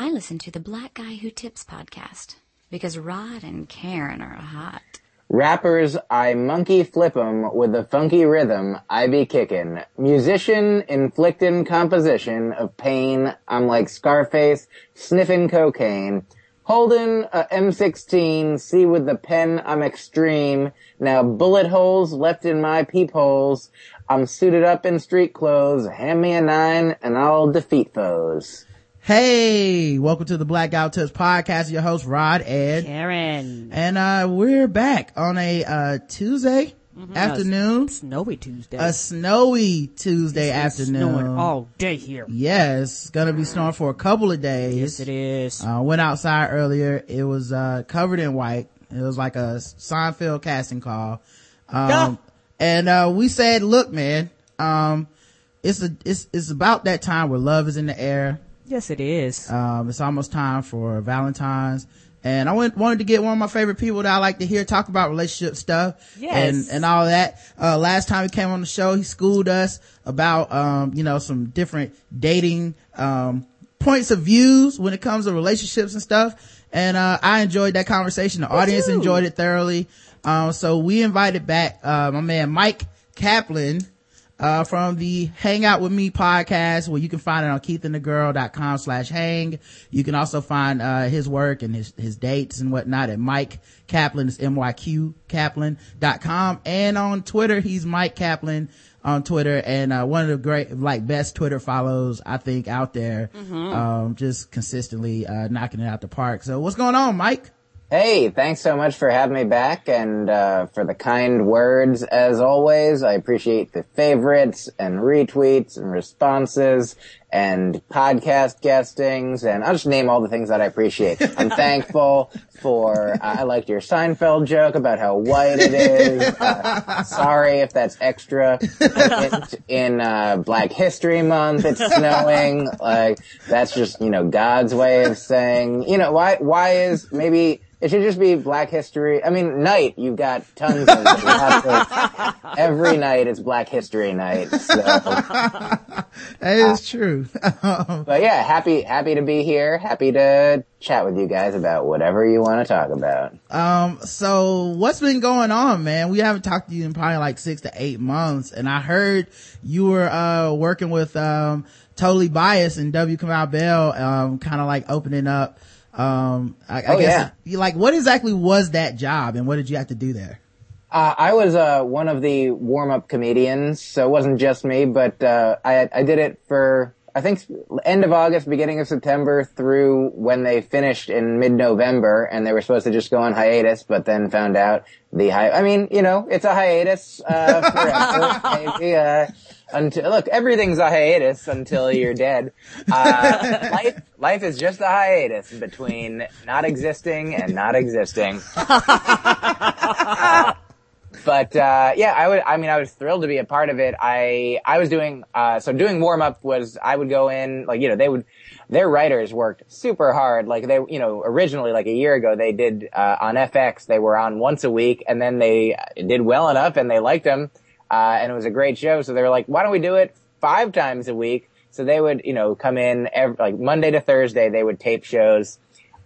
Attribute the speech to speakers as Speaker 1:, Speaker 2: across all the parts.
Speaker 1: I listen to the Black Guy Who Tips podcast because Rod and Karen are hot.
Speaker 2: Rappers, I monkey flip 'em with the funky rhythm I be kickin'. Musician, inflicting composition of pain. I'm like Scarface, sniffing cocaine. Holding a M16, see with the pen I'm extreme. Now bullet holes left in my peepholes. I'm suited up in street clothes. Hand me a nine and I'll defeat foes.
Speaker 3: Hey, welcome to the Blackout Tips podcast. Your host Rod Ed,
Speaker 4: Karen,
Speaker 3: and uh, we're back on a uh, Tuesday mm-hmm. afternoon,
Speaker 4: a snowy Tuesday,
Speaker 3: a snowy Tuesday it's afternoon,
Speaker 4: snowing all day here.
Speaker 3: Yes, it's gonna be snowing for a couple of days.
Speaker 4: Yes, it is.
Speaker 3: Uh, went outside earlier. It was uh, covered in white. It was like a Seinfeld casting call, um, and uh, we said, "Look, man." Um, it's a, it's, it's about that time where love is in the air
Speaker 4: Yes, it is.
Speaker 3: Um, it's almost time for Valentine's. And I went, wanted to get one of my favorite people that I like to hear talk about relationship stuff
Speaker 4: yes.
Speaker 3: and, and all that. Uh, last time he came on the show, he schooled us about, um, you know, some different dating, um, points of views when it comes to relationships and stuff. And, uh, I enjoyed that conversation. The audience enjoyed it thoroughly. Um, so we invited back, uh, my man Myq Kaplan, uh, from the Hang Out With Me podcast, where you can find it on keithandthegirl.com slash hang. You can also find, uh, his work and his, his dates and whatnot at Myq Kaplan. It's M-Y-Q Kaplan.com. And on Twitter, he's Myq Kaplan on Twitter and, uh, one of the great, like, best Twitter follows, I think, out there. Mm-hmm. Um, just consistently, uh, knocking it out the park. So what's going on, Myq?
Speaker 2: Hey, thanks so much for having me back and uh, for the kind words as always. I appreciate the favorites and retweets and responses and podcast guestings and I'll just name all the things that I appreciate. I'm thankful for, uh, I liked your Seinfeld joke about how white it is. Uh, sorry if that's extra in, uh, Black History Month. It's snowing. Like, that's just, you know, God's way of saying, you know, why, why is maybe, it should just be Black History. I mean, night. You've got tons of to, every night is Black History Night. So.
Speaker 3: that is true.
Speaker 2: but yeah, happy happy to be here. Happy to chat with you guys about whatever you want to talk about.
Speaker 3: Um. So what's been going on, man? We haven't talked to you in probably like six to eight months, and I heard you were uh working with um totally biased and W. Kamau Bell, um, kind of like opening up um, I, I
Speaker 2: oh,
Speaker 3: guess, yeah. like, what exactly was that job and what did you have to do there?
Speaker 2: Uh, I was, uh, one of the warm-up comedians, so it wasn't just me, but, uh, I, I did it for, I think, end of August, beginning of September through when they finished in mid-November, and they were supposed to just go on hiatus, but then found out the hi- I mean, you know, it's a hiatus, uh, forever, maybe, uh, until look everything's a hiatus until you're dead. Uh, life life is just a hiatus between not existing and not existing. Uh, but uh, yeah i would i mean i was thrilled to be a part of it. I i was doing uh, so doing warm up was i would go in like you know they would their writers worked super hard. Like they you know originally like a year ago they did uh, on fx they were on once a week and then they did well enough and they liked them uh, and it was a great show. So they were like, why don't we do it five times a week? So they would, you know, come in every, like Monday to Thursday, they would tape shows,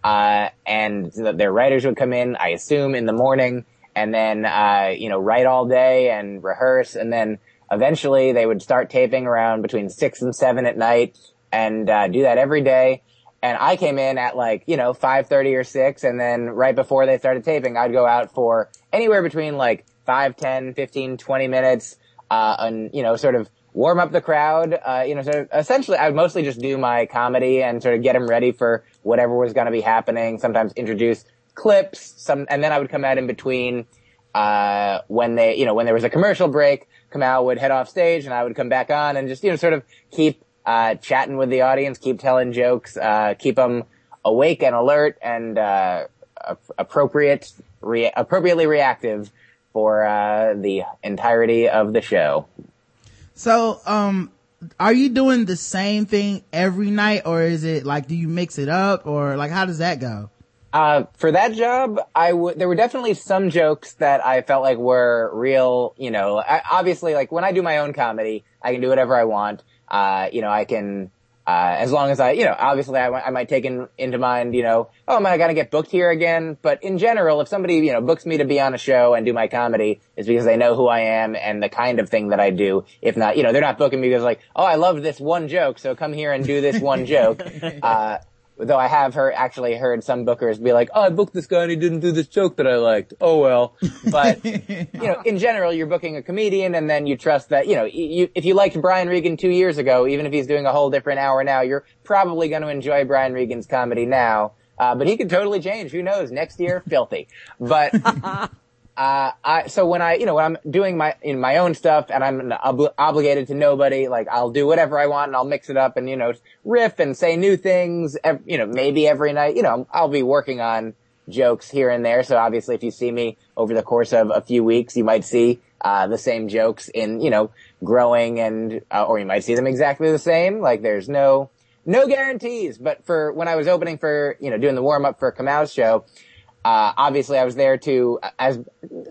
Speaker 2: uh, and their writers would come in, I assume in the morning and then, uh, you know, write all day and rehearse. And then eventually they would start taping around between six and seven at night and, uh, do that every day. And I came in at like, you know, 5.30 or 6 and then right before they started taping, I'd go out for anywhere between like 5, 10, 15, 20 minutes, uh, and, you know, sort of warm up the crowd. Uh, you know, sort of essentially I would mostly just do my comedy and sort of get them ready for whatever was going to be happening. Sometimes introduce clips, some, and then I would come out in between, uh, when they, you know, when there was a commercial break, Kamau would head off stage and I would come back on and just, you know, sort of keep, uh, chatting with the audience, keep telling jokes, uh, keep them awake and alert and, uh, appropriate, re- appropriately reactive for uh, the entirety of the show.
Speaker 3: So, um, are you doing the same thing every night, or is it like do you mix it up, or like how does that go?
Speaker 2: Uh, for that job, I would, there were definitely some jokes that I felt like were real, you know, I, obviously like when I do my own comedy, I can do whatever I want. Uh, you know, I can, uh, as long as I, you know, obviously I, I might take in, into mind, you know, oh, am I going to get booked here again? But in general, if somebody, you know, books me to be on a show and do my comedy, it's because they know who I am and the kind of thing that I do. If not, you know, they're not booking me because like, oh, I love this one joke, so come here and do this one joke. Uh, though I have heard, actually heard some bookers be like, oh, I booked this guy and he didn't do this joke that I liked. Oh well. But, you know, in general, you're booking a comedian and then you trust that, you know, you, if you liked Brian Regan two years ago, even if he's doing a whole different hour now, you're probably going to enjoy Brian Regan's comedy now. Uh, but he could totally change. Who knows? Next year, filthy. But, uh, I, so when I, you know, when I'm doing my, in my own stuff and I'm ob- obligated to nobody, like I'll do whatever I want and I'll mix it up and, you know, riff and say new things, ev- you know, maybe every night, you know, I'll be working on jokes here and there. So obviously if you see me over the course of a few weeks, you might see, uh, the same jokes in, you know, growing and, uh, or you might see them exactly the same. Like there's no, no guarantees. But for when I was opening for, you know, doing the warm up for Kamau's show, uh, obviously I was there to, as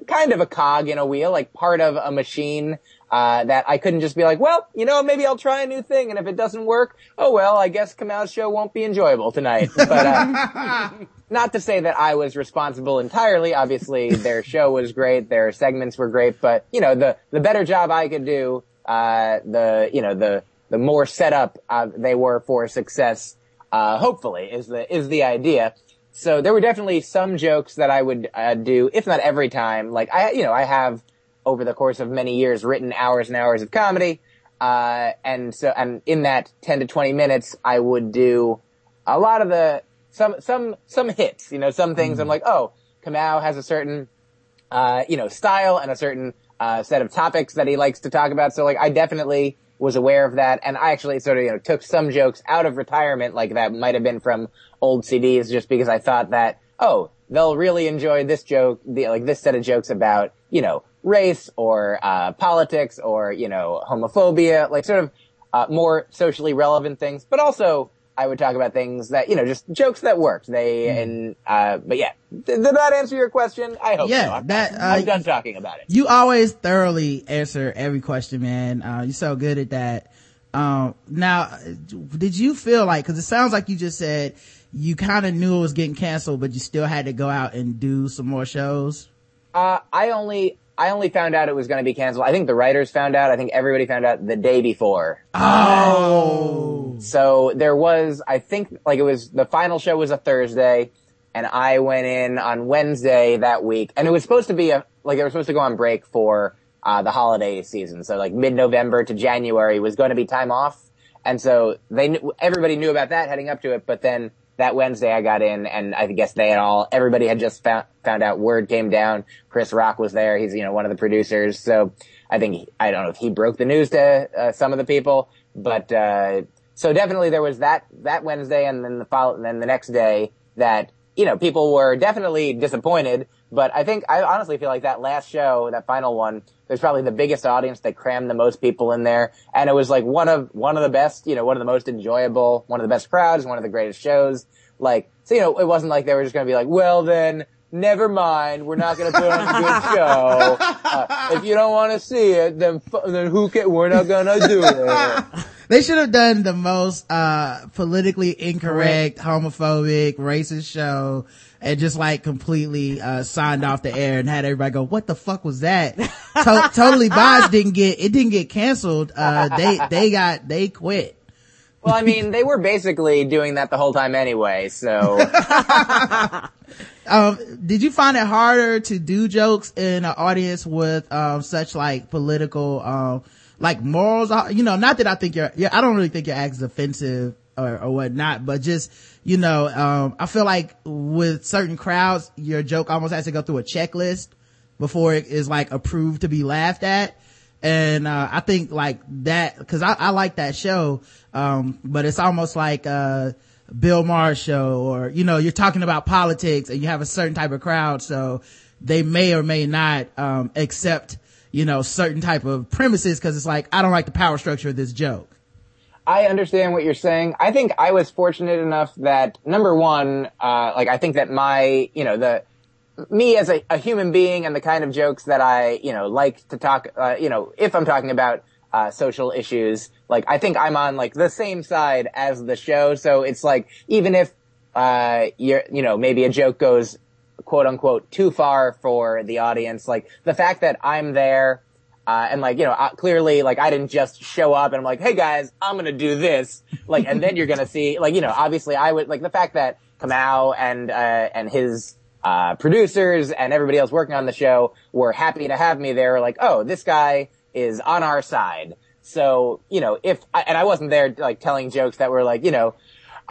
Speaker 2: kind of a cog in a wheel, like part of a machine, uh, that I couldn't just be like, well, you know, maybe I'll try a new thing, and if it doesn't work, oh well, I guess Kamau's show won't be enjoyable tonight. But, uh, not to say that I was responsible entirely. Obviously, their show was great, their segments were great, but, you know, the, the better job I could do, uh, the, you know, the, the more set up, uh, they were for success, uh, hopefully, is the, is the idea so there were definitely some jokes that I would uh, do, if not every time. Like I, you know, I have over the course of many years written hours and hours of comedy, uh, and so and in that ten to twenty minutes, I would do a lot of the some some some hits. You know, some things I'm like, oh, Kamau has a certain uh, you know style and a certain uh, set of topics that he likes to talk about. So like, I definitely was aware of that, and I actually sort of you know took some jokes out of retirement, like that might have been from old CDs, just because I thought that oh they'll really enjoy this joke, the, like this set of jokes about you know race or uh, politics or you know homophobia, like sort of uh, more socially relevant things, but also I would talk about things that, you know, just jokes that worked. They, mm. and, uh, but yeah. Did, did that answer your question? I hope
Speaker 3: yeah,
Speaker 2: so. I'm,
Speaker 3: that, uh,
Speaker 2: I'm done talking about it.
Speaker 3: You always thoroughly answer every question, man. Uh, you're so good at that. Um, now, did you feel like, cause it sounds like you just said you kind of knew it was getting canceled, but you still had to go out and do some more shows?
Speaker 2: Uh, I only, I only found out it was going to be canceled. I think the writers found out. I think everybody found out the day before.
Speaker 3: Oh.
Speaker 2: So there was, I think, like it was, the final show was a Thursday and I went in on Wednesday that week and it was supposed to be a, like they were supposed to go on break for, uh, the holiday season. So like mid-November to January was going to be time off. And so they, knew, everybody knew about that heading up to it, but then that Wednesday I got in and I guess they had all, everybody had just found, found out word came down. Chris Rock was there. He's, you know, one of the producers. So I think, I don't know if he broke the news to uh, some of the people, but, uh, so definitely there was that, that Wednesday and then the follow, and then the next day that, you know, people were definitely disappointed, but I think, I honestly feel like that last show, that final one, there's probably the biggest audience that crammed the most people in there. And it was like one of, one of the best, you know, one of the most enjoyable, one of the best crowds, one of the greatest shows. Like, so, you know, it wasn't like they were just going to be like, well then, never mind, we're not going to put on a good show. Uh, if you don't want to see it, then, then who can, we're not going to do it.
Speaker 3: They should have done the most, uh, politically incorrect, homophobic, racist show and just like completely, uh, signed off the air and had everybody go, what the fuck was that? To- totally Boz didn't get, it didn't get canceled. Uh, they, they got, they quit.
Speaker 2: Well, I mean, they were basically doing that the whole time anyway, so.
Speaker 3: um, did you find it harder to do jokes in an audience with, um, such like political, um, like morals? Uh, you know, not that I think you're, yeah, I don't really think your act is offensive or, or whatnot, but just, you know, um, I feel like with certain crowds, your joke almost has to go through a checklist before it is like approved to be laughed at and uh, I think like that because I, I, like that show, um, but it's almost like a Bill Maher show, or you know, you're talking about politics and you have a certain type of crowd, so they may or may not um, accept you know certain type of premises because it's like I don't like the power structure of this joke.
Speaker 2: I understand what you're saying. I think I was fortunate enough that number one, uh, like I think that my, you know, the me as a, a, human being and the kind of jokes that I, you know, like to talk, uh, you know, if I'm talking about uh, social issues. Like, I think I'm on like the same side as the show. So it's like, even if, uh, you're, you know, maybe a joke goes quote unquote too far for the audience, like the fact that I'm there, uh, and like, you know, uh, clearly, like, I didn't just show up and I'm like, hey guys, I'm gonna do this. Like, and then you're gonna see, like, you know, obviously I would, like, the fact that Kamau and, uh, and his, uh, producers and everybody else working on the show were happy to have me there, like, oh, this guy is on our side. So, you know, if, I, and I wasn't there, like, telling jokes that were like, you know,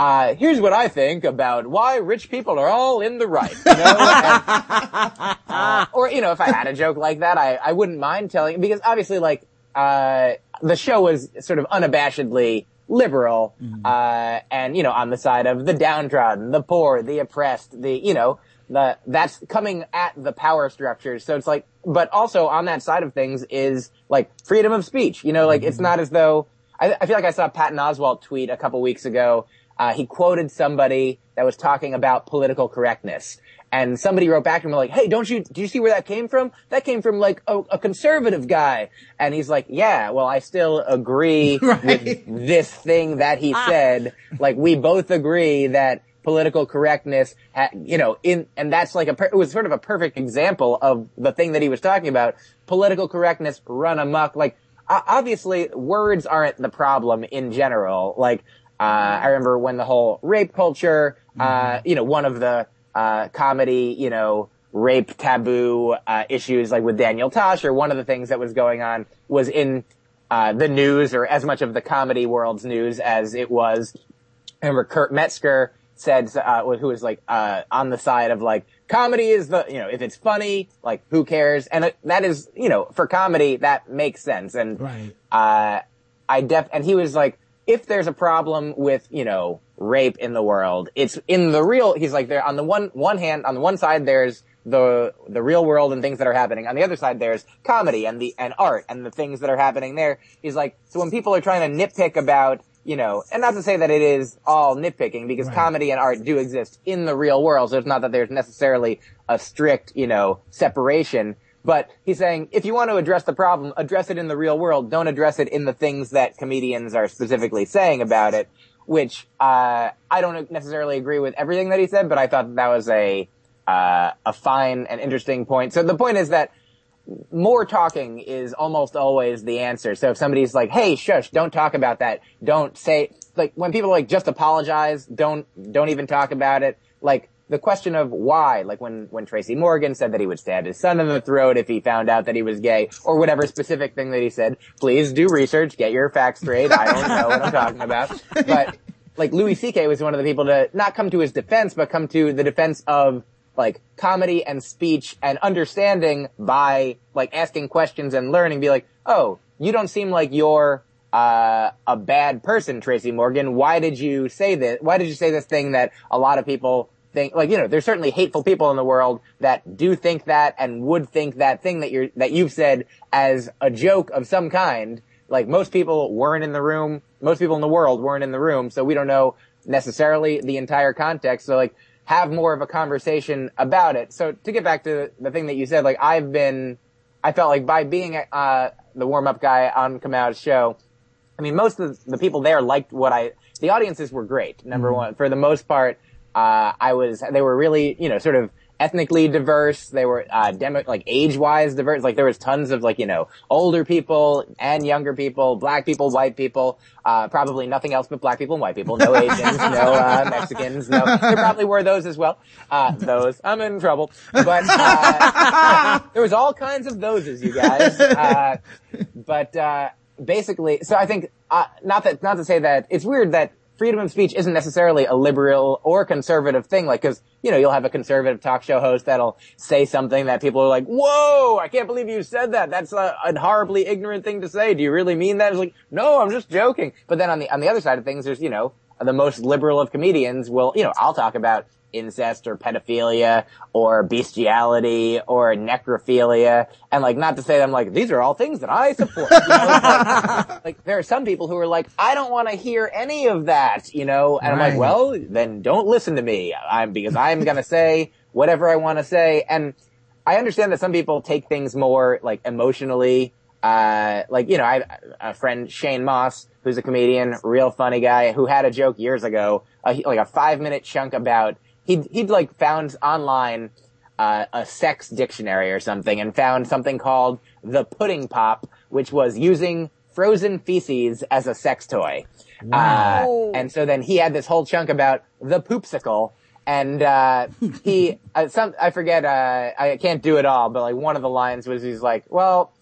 Speaker 2: uh, here's what I think about why rich people are all in the right. You know? And, uh, or, you know, if I had a joke like that, I, I wouldn't mind telling, because obviously, like, uh, the show was sort of unabashedly liberal, uh, and, you know, on the side of the downtrodden, the poor, the oppressed, the, you know, the, that's coming at the power structures. So it's like, but also on that side of things is like freedom of speech. You know, like it's not as though, I, I feel like I saw Patton Oswalt tweet a couple weeks ago. Uh, he quoted somebody that was talking about political correctness. And somebody wrote back to him like, hey, don't you, do you see where that came from? That came from like a, a conservative guy. And he's like, yeah, well, I still agree
Speaker 3: Right.
Speaker 2: with this thing that he said. Like, we both agree that political correctness, ha- you know, in, and that's like a, per- it was sort of a perfect example of the thing that he was talking about. Political correctness run amok. Like, o- obviously, words aren't the problem in general. Like, I remember when the whole rape culture, uh, you know, one of the, uh, comedy, you know, rape taboo, uh, issues like with Daniel Tosh or one of the things that was going on was in, uh, the news or as much of the comedy world's news as it was I remember Kurt Metzger said, uh, who was like, uh, on the side of like, comedy is the, you know, if it's funny, like, who cares? And that is, you know, for comedy, that makes sense. And,
Speaker 3: Right.
Speaker 2: uh, I def, and he was like, if there's a problem with, you know, rape in the world, it's in the real, he's like, there, on the one, one hand, on the one side, there's the, the real world and things that are happening. On the other side, there's comedy and the, and art and the things that are happening there. He's like, so when people are trying to nitpick about, you know, and not to say that it is all nitpicking because
Speaker 3: Right.
Speaker 2: comedy and art do exist in the real world. So it's not that there's necessarily a strict, you know, separation. But he's saying if you want to address the problem, address it in the real world. Don't address it in the things that comedians are specifically saying about it. Which uh, I don't necessarily agree with everything that he said, but I thought that was a uh, a fine and interesting point. So the point is that more talking is almost always the answer. So if somebody's like, "Hey, shush, don't talk about that. Don't say like when people like just apologize, don't don't even talk about it." Like the question of why, like when when Tracy Morgan said that he would stab his son in the throat if he found out that he was gay, or whatever specific thing that he said. Please do research, get your facts straight. I don't know what I'm talking about, but like Louis C.K. was one of the people to not come to his defense, but come to the defense of like comedy and speech and understanding by like asking questions and learning. Be like, oh, you don't seem like you're uh, a bad person, Tracy Morgan. Why did you say this? Why did you say this thing that a lot of people think? Like, you know, there's certainly hateful people in the world that do think that and would think that thing that you're that you've said as a joke of some kind. Like most people weren't in the room. Most people in the world weren't in the room, so we don't know necessarily the entire context. So like have more of a conversation about it. So to get back to the thing that you said, like I've been, I felt like by being uh, the warm up guy on Kamau's show, I mean most of the people there liked what I. The audiences were great. Number one, for the most part, uh, I was. They were really, you know, sort of ethnically diverse. They were uh, demo, like age wise diverse. Like there was tons of like you know older people and younger people, black people, white people. Uh, probably nothing else but black people and white people. No Asians, no uh, Mexicans. No, there probably were those as well. Uh, those I'm in trouble, but uh, there was all kinds of thoses, you guys. Uh, but uh, basically, so I think uh, not that not to say that it's weird that freedom of speech isn't necessarily a liberal or conservative thing. Like, because you know you'll have a conservative talk show host that'll say something that people are like, "Whoa, I can't believe you said that. That's a, a horribly ignorant thing to say. Do you really mean that?" It's like, "No, I'm just joking." But then on the on the other side of things, there's you know the most liberal of comedians will you know I'll talk about incest or pedophilia or bestiality or necrophilia. And like not to say that I'm like these are all things that I support you know? like, like, there are some people who are like I don't want to hear any of that you know? And I'm like well then don't listen to me. I'm because I'm gonna say whatever I want to say. And I understand that some people take things more like emotionally. Uh, like, you know, I, a friend, Shane Mauss, who's a comedian, real funny guy, who had a joke years ago, uh, like a five minute chunk about, he'd, he'd like found online, uh, a sex dictionary or something and found something called the pudding pop, which was using frozen feces as a sex toy. Uh, and so then he had this whole chunk about the poopsicle. And, uh, he, uh, some, I forget, uh, I can't do it all, but like one of the lines was he's like, well,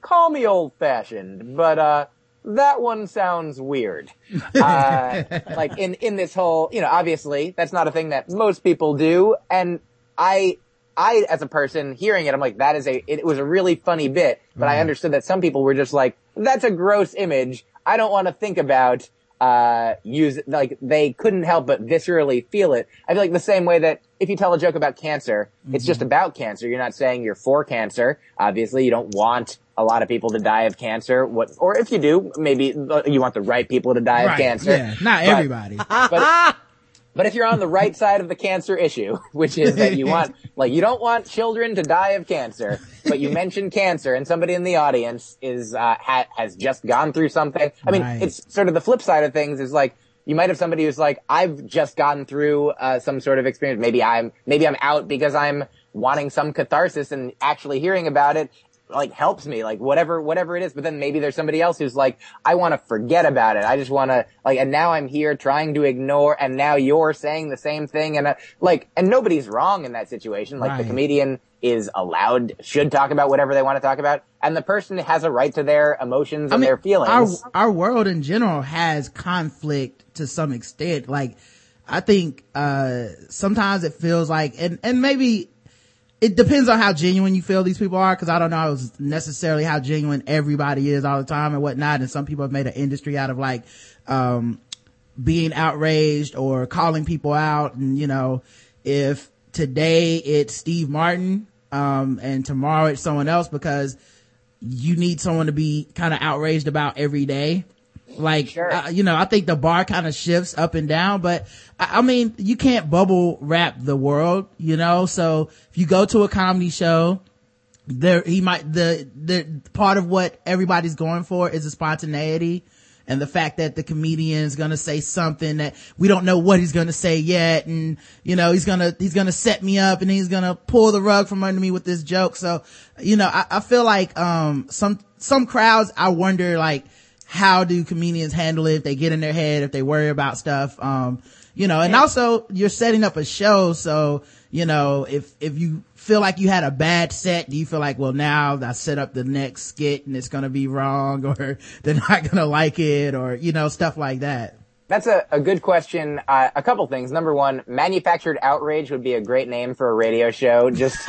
Speaker 2: call me old fashioned, but, uh, that one sounds weird. Uh, like in, in this whole, you know, obviously that's not a thing that most people do. And I, I, as a person hearing it, I'm like, that is a, it was a really funny bit, but I understood that some people were just like, that's a gross image. I don't want to think about, uh, use, like, they couldn't help but viscerally feel it. I feel like the same way that if you tell a joke about cancer, it's just about cancer. You're not saying you're for cancer. Obviously, you don't want a lot of people to die of cancer. What, or if you do, maybe uh, you want the right people to die of cancer.
Speaker 3: Yeah, not
Speaker 2: But-
Speaker 3: everybody.
Speaker 2: but but if you're on the right side of the cancer issue, which is that you want like you don't want children to die of cancer, but you mention cancer and somebody in the audience is uh, ha- has just gone through something. I mean,
Speaker 3: Right.
Speaker 2: it's sort of the flip side of things is like you might have somebody who's like I've just gotten through uh, some sort of experience. Maybe I'm maybe I'm out because I'm wanting some catharsis and actually hearing about it like helps me like whatever whatever it is. But then maybe there's somebody else who's like i want to forget about it. I just want to like and now i'm here trying to ignore and now you're saying the same thing. And uh, like and nobody's wrong in that situation. Like the comedian is allowed should talk about whatever they want to talk about. And the person has a right to their emotions and their feelings.
Speaker 3: Our, our world in general has conflict to some extent. Like, I think, uh, sometimes it feels like, and, and maybe it depends on how genuine you feel these people are, cause I don't know necessarily how genuine everybody is all the time and whatnot. And some people have made an industry out of like, um, being outraged or calling people out. And, you know, if today it's Steve Martin, um, and tomorrow it's someone else because you need someone to be kind of outraged about every day. Like,
Speaker 2: Sure.
Speaker 3: uh, you know, I think the bar kind of shifts up and down, but I, I mean, you can't bubble wrap the world, you know? So if you go to a comedy show, there, he might, the, the part of what everybody's going for is the spontaneity and the fact that the comedian's gonna say something that we don't know what he's gonna say yet. And, you know, he's gonna, he's gonna set me up and he's gonna pull the rug from under me with this joke. So, you know, I, I feel like, um, some, some crowds, I wonder like, how do comedians handle it if they get in their head, if they worry about stuff? Um, you know, and also you're setting up a show. So, you know, if, if you feel like you had a bad set, do you feel like, well, now I set up the next skit and it's going to be wrong or they're not going to like it or, you know, stuff like that?
Speaker 2: That's a, a good question. Uh, a couple things. Number one, manufactured outrage would be a great name for a radio show. Just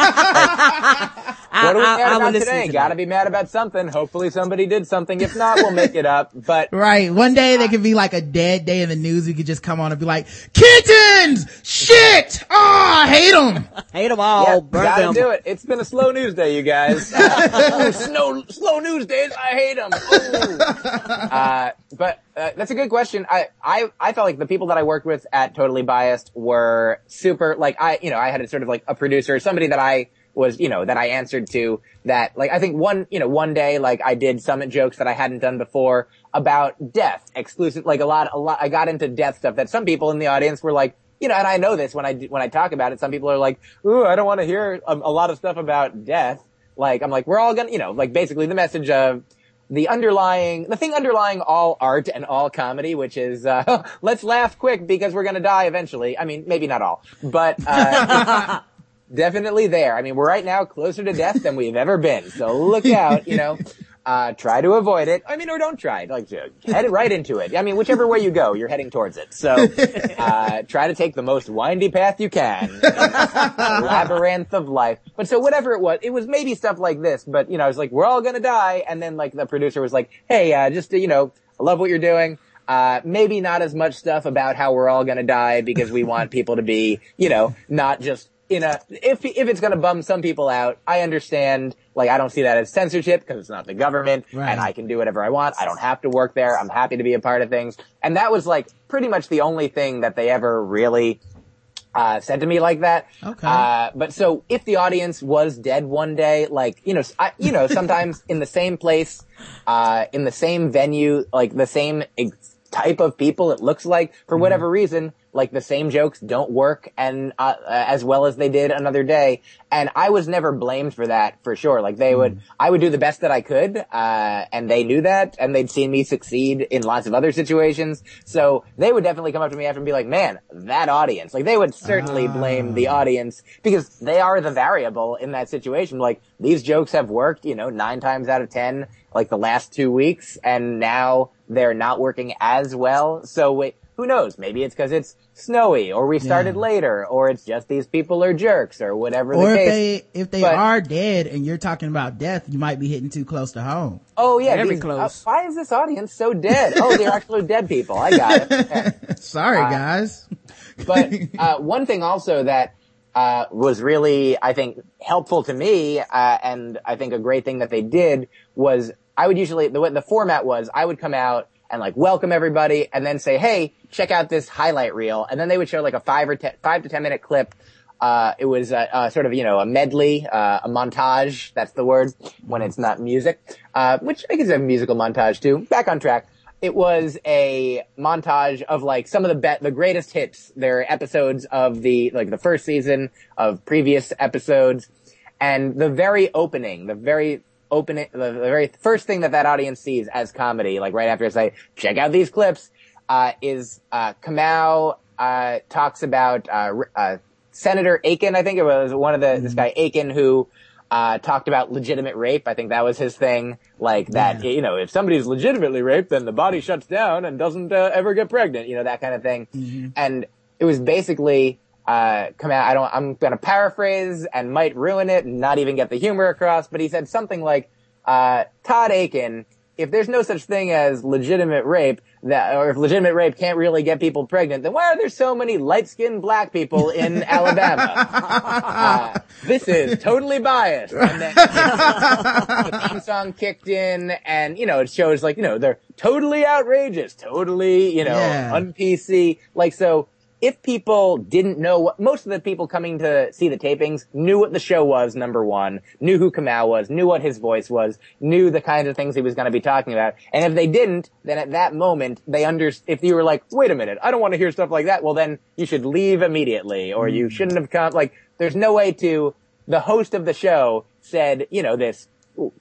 Speaker 2: what are we
Speaker 4: I-
Speaker 2: mad
Speaker 4: I
Speaker 2: about
Speaker 4: listen
Speaker 2: today?
Speaker 4: to
Speaker 2: Got to
Speaker 4: that.
Speaker 2: be mad about something. Hopefully somebody did something. If not, we'll make it up. But
Speaker 3: Right. One day there could be like a dead day in the news. We could just come on and be like, kittens! Shit! Oh, I hate them!
Speaker 4: Hate them all.
Speaker 2: yeah,
Speaker 4: burn
Speaker 2: gotta
Speaker 4: them.
Speaker 2: do it. It's been a slow news day, you guys. Uh, slow, slow news days. I hate them. Uh, but uh, that's a good question. I, I, I felt like the people that I worked with at Totally Biased were super. Like I, you know, I had a sort of like a producer, somebody that I was, you know, that I answered to. That like I think one, you know, one day like I did summit jokes that I hadn't done before about death, exclusive. Like a lot, a lot. I got into death stuff that some people in the audience were like. You know, and I know this when I when I talk about it. Some people are like, "Ooh, I don't want to hear a, a lot of stuff about death." Like, I'm like, we're all gonna, you know, like basically the message of the underlying, the thing underlying all art and all comedy, which is, uh, let's laugh quick because we're gonna die eventually. I mean, maybe not all, but, uh, definitely there. I mean, we're right now closer to death than we've ever been. So look out, you know, uh, try to avoid it. I mean, or don't try. Like, uh, head right into it. I mean, whichever way you go, you're heading towards it. So, uh, try to take the most windy path you can. labyrinth of life. But so whatever it was, it was maybe stuff like this, but you know, I was like, we're all gonna die. And then like the producer was like, hey, uh, just, you know, I love what you're doing. Uh, maybe not as much stuff about how we're all gonna die because we want people to be, you know, not just in a, if, if it's gonna bum some people out, I understand, like, I don't see that as censorship because it's not the government
Speaker 3: Right.
Speaker 2: and I can do whatever I want. I don't have to work there. I'm happy to be a part of things. And that was like pretty much the only thing that they ever really uh, said to me like that.
Speaker 3: Okay.
Speaker 2: Uh, but so if the audience was dead one day, like, you know, I, you know, sometimes in the same place, uh, in the same venue, like the same ex- type of people, it looks like, for whatever reason, like the same jokes don't work and, uh, as well as they did another day. And I was never blamed for that for sure. Like they would, I would do the best that I could, uh, and they knew that and they'd seen me succeed in lots of other situations. So they would definitely come up to me after and be like, man, that audience, like they would certainly blame the audience because they are the variable in that situation. Like these jokes have worked, you know, nine times out of 10, like the last two weeks and now they're not working as well. So wait, who knows? Maybe it's because it's snowy or we started
Speaker 3: Yeah.
Speaker 2: later or it's just these people are jerks or whatever
Speaker 3: or
Speaker 2: the
Speaker 3: if
Speaker 2: case.
Speaker 3: they if they
Speaker 2: But-
Speaker 3: are dead and you're talking about death, you might be hitting too close to home.
Speaker 2: Oh yeah,
Speaker 4: Very
Speaker 2: these-
Speaker 4: close.
Speaker 2: uh, why is this audience so dead? Oh, they're actually dead people. I got it. Yeah.
Speaker 3: Sorry,
Speaker 2: Uh,
Speaker 3: guys.
Speaker 2: But uh, one thing also that uh, was really, I think, helpful to me, uh, and I think a great thing that they did was I would usually the the format was I would come out and like welcome everybody, and then say, "Hey, check out this highlight reel," and then they would show like a five or ten, five to ten minute clip. Uh, it was uh, uh, sort of you know a medley, uh, a montage. That's the word when it's not music, uh, which I guess a musical montage too. Back on track it was a montage of like some of the bet the greatest hits. They're episodes of the like the first season of previous episodes, and the very opening, the very opening, the, the very first thing that that audience sees as comedy, like right after I say, check out these clips, uh, is uh, Kamau uh, talks about uh, uh, Senator Akin. I think it was one of the this guy Akin who uh, talked about legitimate rape. I think that was his thing. Like that, you know, if somebody's legitimately raped, then the body shuts down and doesn't uh, ever get pregnant. You know, that kind of thing. And it was basically uh, Kamau. I don't. I'm going to paraphrase and might ruin it and not even get the humor across. But he said something like, uh, "Todd Akin." If there's no such thing as legitimate rape, that, or if legitimate rape can't really get people pregnant, then why are there so many light-skinned black people in Alabama? Uh, this is totally biased. And then the theme song kicked in, and you know it shows like you know they're totally outrageous, totally you know
Speaker 3: Yeah.
Speaker 2: un-PC. Like so, if people didn't know what most of the people coming to see the tapings knew what the show was, number one, knew who Kamau was, knew what his voice was, knew the kinds of things he was going to be talking about. And if they didn't, then at that moment they under if you were like, wait a minute, I don't want to hear stuff like that. Well, then you should leave immediately, or you hmm. shouldn't have come. Like, there's no way to. The host of the show said, you know, this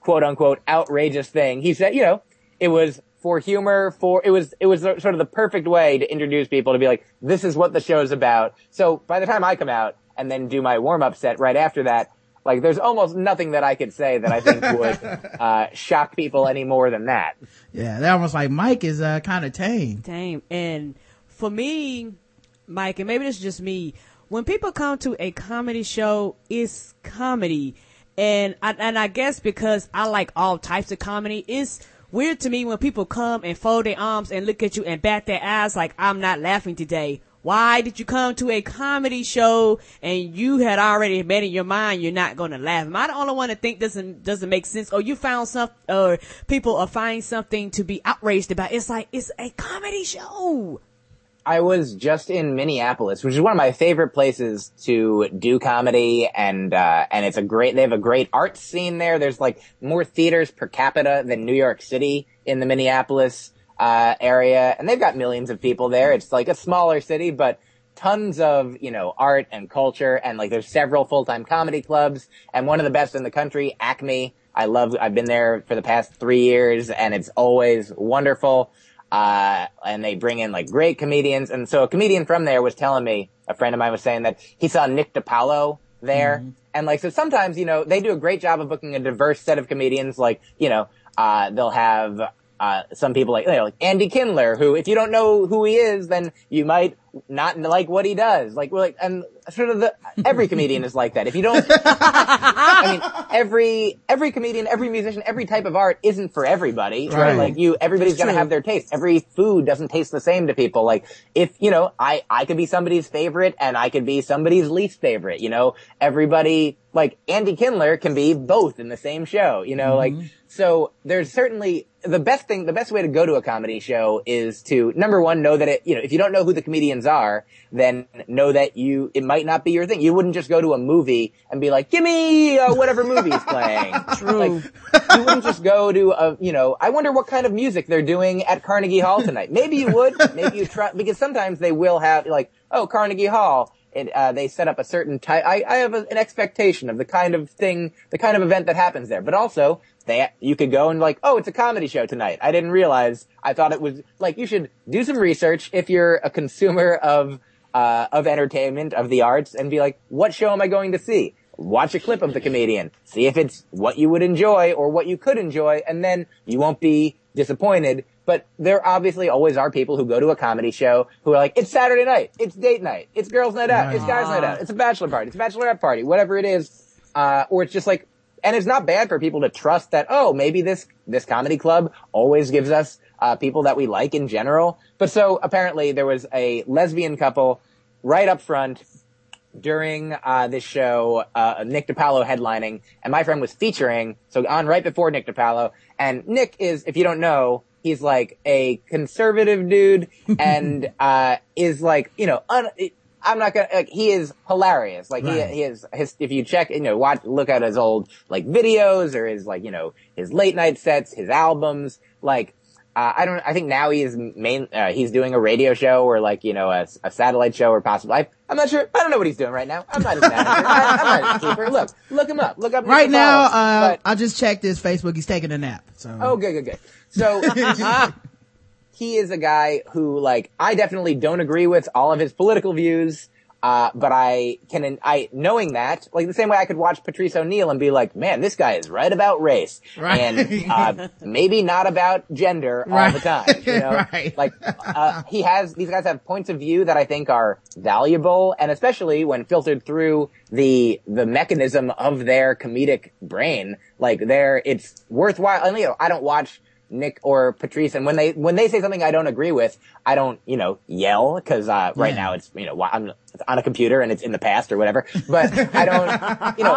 Speaker 2: quote unquote outrageous thing. He said, you know, it was for humor, for, it was, it was sort of the perfect way to introduce people to be like, this is what the show's about. So by the time I come out and then do my warm up set right after that, like there's almost nothing that I could say that I think would, uh, shock people any more than that.
Speaker 3: Yeah, that almost like Myq is uh, kind of tame.
Speaker 4: Tame, And for me, Myq, and maybe this is just me, when people come to a comedy show, it's comedy. And I, and I guess because I like all types of comedy, it's weird to me when people come and fold their arms and look at you and bat their eyes like I'm not laughing today. Why did you come to a comedy show and you had already made in your mind you're not going to laugh? Am I the only one that think doesn't doesn't make sense? Or you found some, or people are finding something to be outraged about? It's like it's a comedy show.
Speaker 2: I was just in Minneapolis, which is one of my favorite places to do comedy, and uh, and it's a great. They have a great art scene there. There's like more theaters per capita than New York City in the Minneapolis uh, area, and they've got millions of people there. It's like a smaller city, but tons of you know art and culture, and like there's several full time comedy clubs, and one of the best in the country, Acme. I love. I've been there for the past three years, and it's always wonderful uh, and they bring in like great comedians. And so a comedian from there was telling me, a friend of mine was saying that he saw Nick DiPaolo there. And like, so sometimes, you know, they do a great job of booking a diverse set of comedians. Like, you know, uh, they'll have, uh, some people like, you know, like Andy Kindler, who if you don't know who he is, then you might not like what he does. Like, we're like, and sort of the, every comedian is like that. If you don't, I mean, every, every comedian, every musician, every type of art isn't for everybody, right?
Speaker 3: Right.
Speaker 2: Like you, everybody's gonna have their taste. Every food doesn't taste the same to people. Like, if, you know, I, I could be somebody's favorite and I could be somebody's least favorite, you know? Everybody, like, Andy Kindler can be both in the same show, you know? Like, so there's certainly, the best thing, the best way to go to a comedy show is to, number one, know that it, you know, if you don't know who the comedians are, then know that you, it might not be your thing. You wouldn't just go to a movie and be like, give me uh, whatever movie is playing.
Speaker 4: True.
Speaker 2: Like, you wouldn't just go to a, you know, I wonder what kind of music they're doing at Carnegie Hall tonight. Maybe you would, maybe you try, because sometimes they will have like, oh, Carnegie Hall, it, uh, they set up a certain type. I, I have a, an expectation of the kind of thing, the kind of event that happens there. But also, they you could go and like, oh, it's a comedy show tonight. I didn't realize. I thought it was like you should do some research if you're a consumer of uh, of entertainment of the arts and be like, what show am I going to see? Watch a clip of the comedian, see if it's what you would enjoy or what you could enjoy, and then you won't be disappointed. But there obviously always are people who go to a comedy show who are like, it's Saturday night, it's date night, it's girls night out, it's guys night out, it's a bachelor party, it's a bachelorette party, whatever it is. Uh, or it's just like, and it's not bad for people to trust that, oh, maybe this, this comedy club always gives us, uh, people that we like in general. But so apparently there was a lesbian couple right up front during uh, this show, uh, Nick DiPaolo headlining, and my friend was featuring, so on right before Nick DiPaolo. And Nick is, if you don't know, he's like a conservative dude, and uh, is like, you know, un- I'm not gonna like he is hilarious. Like
Speaker 3: Right.
Speaker 2: he he is his if you check you know watch look at his old like videos or his like you know his late night sets, his albums. Like uh, I don't I think now he is main uh, he's doing a radio show or like you know a, a satellite show or possibly I, I'm not sure I don't know what he's doing right now. I'm not his manager. I, I'm not his keeper. Look look him up. Look up
Speaker 3: Right now, uh,
Speaker 2: But-
Speaker 3: I just checked his Facebook. He's taking a nap. So
Speaker 2: Oh, good, good, good. So he is a guy who, like, I definitely don't agree with all of his political views. Uh, but I can, I, knowing that, like the same way I could watch Patrice O'Neal and be like, man, this guy is right about race.
Speaker 3: Right.
Speaker 2: And, uh, maybe not about gender all the time, you know?
Speaker 3: Right.
Speaker 2: Like, uh, he has, these guys have points of view that I think are valuable and especially when filtered through the, the mechanism of their comedic brain, like they're, it's worthwhile. And, you know, I don't watch Nick or Patrice, and when they when they say something I don't agree with, I don't you know yell because uh, right
Speaker 3: Yeah.
Speaker 2: now it's you know I'm on a computer and it's in the past or whatever. But I don't you know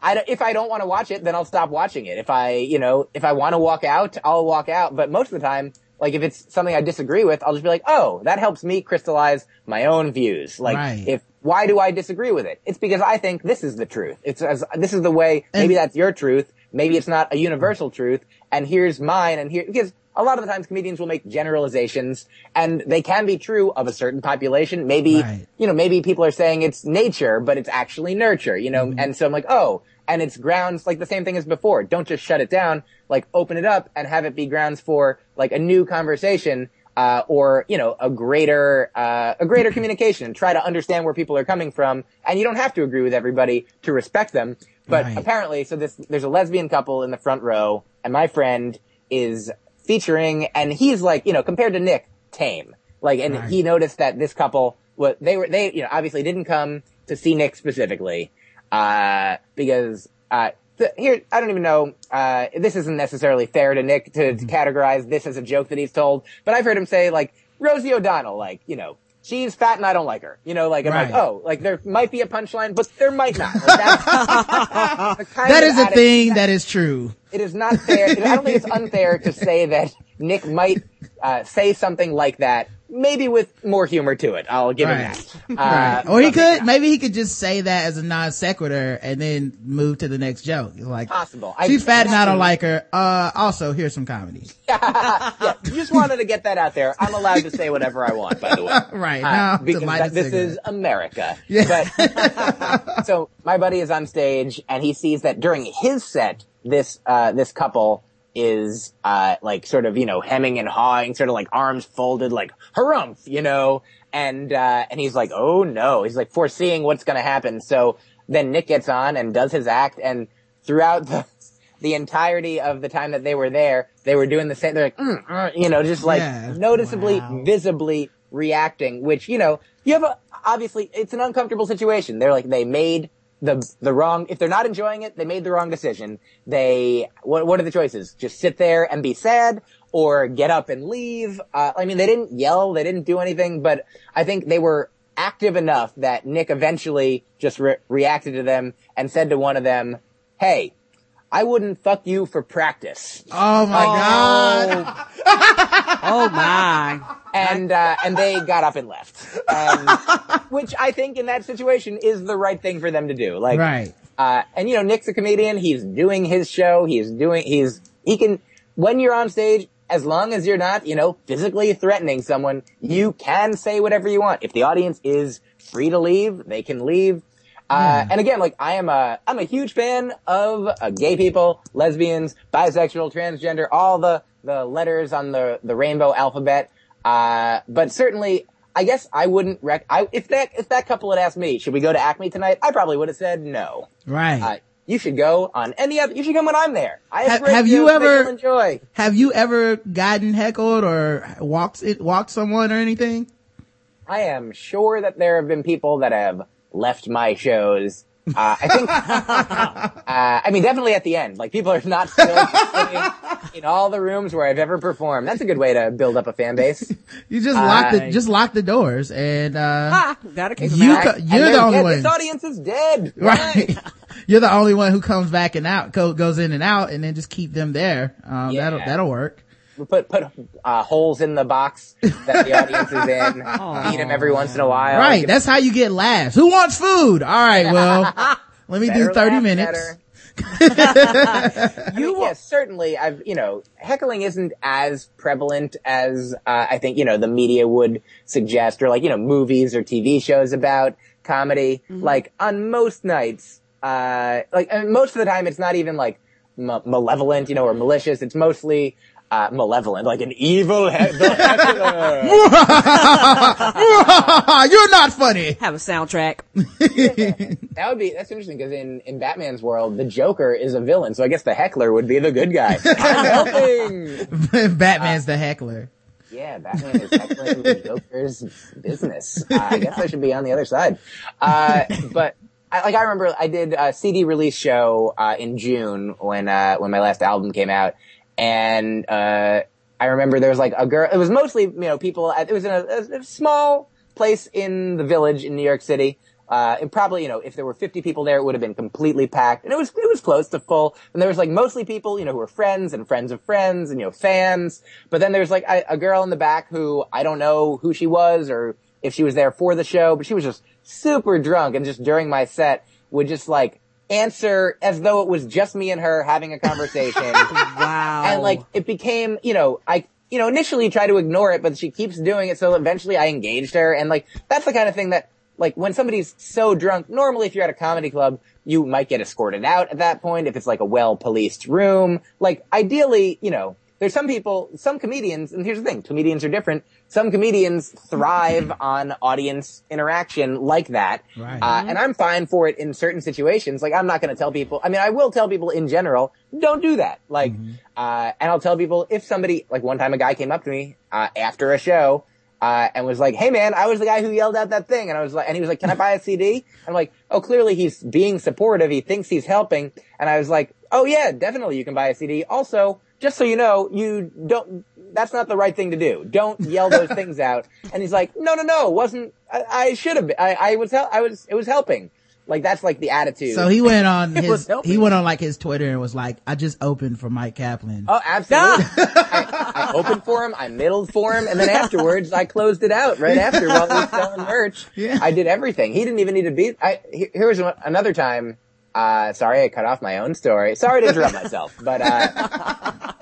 Speaker 2: I don't, if I don't want to watch it, then I'll stop watching it. If I you know if I want to walk out, I'll walk out. But most of the time. Like if it's something I disagree with, I'll just be like, "Oh, that helps me crystallize my own views." Like
Speaker 3: Right.
Speaker 2: if why do I disagree with it? It's because I think this is the truth. It's as this is the way. Maybe that's your truth. Maybe it's not a universal truth. And here's mine. And here because a lot of the times comedians will make generalizations, and they can be true of a certain population. Maybe
Speaker 3: Right.
Speaker 2: you know maybe people are saying it's nature, but it's actually nurture. You know, mm-hmm. and so I'm like, oh. And it's grounds like the same thing as before. Don't just shut it down. Like open it up and have it be grounds for like a new conversation uh, or you know a greater uh, a greater communication try to understand where people are coming from and you don't have to agree with everybody to respect them but
Speaker 3: Right.
Speaker 2: apparently so this there's a lesbian couple in the front row and my friend is featuring and he's like you know compared to Nick tame like and
Speaker 3: Right.
Speaker 2: he noticed that this couple what they were they you know obviously didn't come to see Nick specifically uh because here I don't even know uh this isn't necessarily fair to Nick to, to categorize this as a joke that he's told but I've heard him say like Rosie O'Donnell like you know she's fat and I don't like her you know like I'm like oh like there might be a punchline but there might not like, that's the kind
Speaker 3: that is a thing that is true.
Speaker 2: it is not fair. I don't think it's unfair to say that Nick might uh, say something like that, maybe with more humor to it. I'll give
Speaker 3: Right.
Speaker 2: him that. Uh,
Speaker 3: Or he could, maybe he could just say that as a non sequitur and then move to the next joke. Like,
Speaker 2: Possible. I-
Speaker 3: she's fat and I don't like her. Uh, also, here's some comedy.
Speaker 2: yeah, just wanted to get that out there. I'm allowed to say whatever I want, by the way.
Speaker 3: Right.
Speaker 2: Uh,
Speaker 3: now,
Speaker 2: because that- this
Speaker 3: cigarette.
Speaker 2: is America.
Speaker 3: Yeah.
Speaker 2: But, so my buddy is on stage and he sees that during his set, this, uh, this couple is, uh, like sort of, you know, hemming and hawing, sort of like arms folded, like harumph, you know, and, uh, and he's like, oh no, he's like foreseeing what's gonna happen. So then Nick gets on and does his act and throughout the, the entirety of the time that they were there, they were doing the same, they're like, mm, mm, you know, just like
Speaker 3: Yeah.
Speaker 2: noticeably,
Speaker 3: Wow.
Speaker 2: visibly reacting, which, you know, you have a, obviously, it's an uncomfortable situation. They're like, they made the, the wrong, if they're not enjoying it, they made the wrong decision. They, what, what are the choices? Just sit there and be sad or get up and leave? Uh, I mean, they didn't yell, they didn't do anything, but I think they were active enough that Nick eventually just re- reacted to them and said to one of them, hey, I wouldn't fuck you for practice.
Speaker 3: Oh my god.
Speaker 4: Oh my.
Speaker 2: and uh, and they got up and left, and, which I think in that situation is the right thing for them to do. Like,
Speaker 3: Right.
Speaker 2: Uh, and you know, Nick's a comedian. He's doing his show. He's doing. He's he can when you're on stage. As long as you're not, you know, physically threatening someone, you can say whatever you want. If the audience is free to leave, they can leave. Uh, and again, like I am a, I'm a huge fan of uh, gay people, lesbians, bisexual, transgender, all the, the letters on the, the rainbow alphabet. Uh, but certainly, I guess I wouldn't rec, I, if that, if that couple had asked me, should we go to Acme tonight? I probably would have said no.
Speaker 3: Right.
Speaker 2: Uh, you should go on any other, you should come when I'm there. I have,
Speaker 3: Have- have you ever-
Speaker 2: enjoy?
Speaker 3: Have you ever gotten heckled or walked it, walked someone or anything?
Speaker 2: I am sure that there have been people that have left my shows. Uh, I think, uh, I mean, definitely at the end. Like people are not still in all the rooms where I've ever performed. That's a good way to build up a fan base.
Speaker 3: You just lock the, just lock the doors and, uh,
Speaker 4: gotta keep
Speaker 3: you, co- you're
Speaker 2: they're
Speaker 3: the only
Speaker 2: dead.
Speaker 3: one.
Speaker 2: This audience is dead.
Speaker 3: right. You're the only one who comes back and out, go, goes in and out and then just keep them there. Um,
Speaker 2: Yeah.
Speaker 3: that'll, that'll work.
Speaker 2: We put put uh, holes in the box that the audience is in. Feed them every once in a while.
Speaker 3: Right.
Speaker 2: Give-
Speaker 3: That's how you get laughs. Who wants food? All right. Well, let me do
Speaker 2: better
Speaker 3: 30
Speaker 2: laugh,
Speaker 3: minutes.
Speaker 2: better. You yes, certainly. I've you know heckling isn't as prevalent as uh, I think you know the media would suggest, or like you know movies or TV shows about comedy. Like on most nights, uh, like and most of the time, it's not even like ma- malevolent, you know, or malicious. It's mostly. Uh, malevolent, like an evil he- heckler.
Speaker 3: You're not funny.
Speaker 4: Have a soundtrack.
Speaker 2: That would be that's interesting because in in Batman's world, the Joker is a villain, so I guess the heckler would be the good guy. I'm helping.
Speaker 3: Batman's the heckler.
Speaker 2: Yeah, Batman is heckling the Joker's business. Uh, I guess I should be on the other side. Uh, but I, like I remember, I did a CD release show uh, in June when uh, when my last album came out, and uh, I remember there was like a girl. It was mostly you know people. It was in a, a small place in the village in New York City. Uh, and probably, you know, if there were 50 people there, it would have been completely packed. And it was, it was close to full. And there was like mostly people, you know, who were friends and friends of friends and, you know, fans. But then there's like a, a girl in the back who I don't know who she was or if she was there for the show, but she was just super drunk and just during my set would just like answer as though it was just me and her having a conversation.
Speaker 4: Wow.
Speaker 2: and like it became, you know, I, you know, initially tried to ignore it, but she keeps doing it. So eventually I engaged her. And like, that's the kind of thing that, like, when somebody's so drunk, normally if you're at a comedy club, you might get escorted out at that point if it's like a well policed room. Like, ideally, you know, there's some people, some comedians, and here's the thing, comedians are different. Some comedians thrive on audience interaction like that.
Speaker 3: Right.
Speaker 2: Uh, and I'm fine for it in certain situations. Like, I'm not going to tell people, I mean, I will tell people in general, don't do that. Like, uh, and I'll tell people if somebody, like one time a guy came up to me, uh, after a show, uh, and was like, "Hey man, I was the guy who yelled out that thing," and I was like, and he was like, "Can I buy a CD?" I'm like, "Oh, clearly he's being supportive. He thinks he's helping," and I was like, "Oh yeah, definitely you can buy a CD." Also, just so you know, you don't. That's not the right thing to do. Don't yell those things out. And he's like, "No, no, no, wasn't. I, I should have. Been. I, I was. Hel- I was. It was helping." Like that's like the attitude.
Speaker 3: So he went on his, he went on like his Twitter and was like, I just opened for Myq Kaplan.
Speaker 2: Oh, absolutely. I, I opened for him, I middled for him, and then afterwards I closed it out right after while he was selling merch.
Speaker 3: Yeah.
Speaker 2: I did everything. He didn't even need to be, I, here was another time, uh, sorry I cut off my own story. Sorry to interrupt myself, but, uh,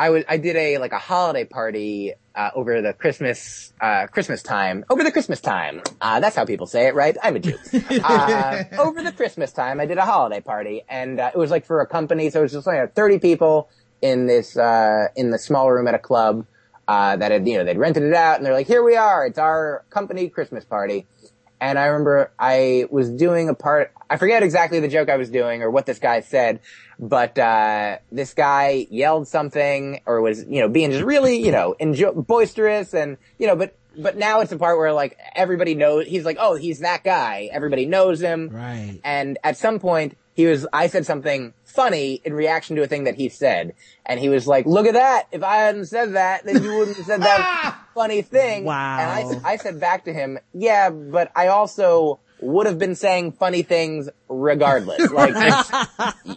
Speaker 2: I was, I did a, like a holiday party, uh, over the Christmas, uh, Christmas time, over the Christmas time. Uh, that's how people say it, right? I'm a Jew. Uh, over the Christmas time, I did a holiday party and, uh, it was like for a company, so it was just like 30 people in this, uh, in the small room at a club, uh, that had, you know, they'd rented it out and they're like, here we are, it's our company Christmas party. And I remember I was doing a part, I forget exactly the joke I was doing or what this guy said, but, uh, this guy yelled something or was, you know, being just really, you know, enjo- boisterous and, you know, but, but now it's the part where like everybody knows, he's like, oh, he's that guy. Everybody knows him.
Speaker 3: Right.
Speaker 2: And at some point, he was, I said something funny in reaction to a thing that he said. And he was like, look at that. If I hadn't said that, then you wouldn't have said that ah! funny thing.
Speaker 4: Wow.
Speaker 2: And I, I said back to him, yeah, but I also would have been saying funny things regardless. Like,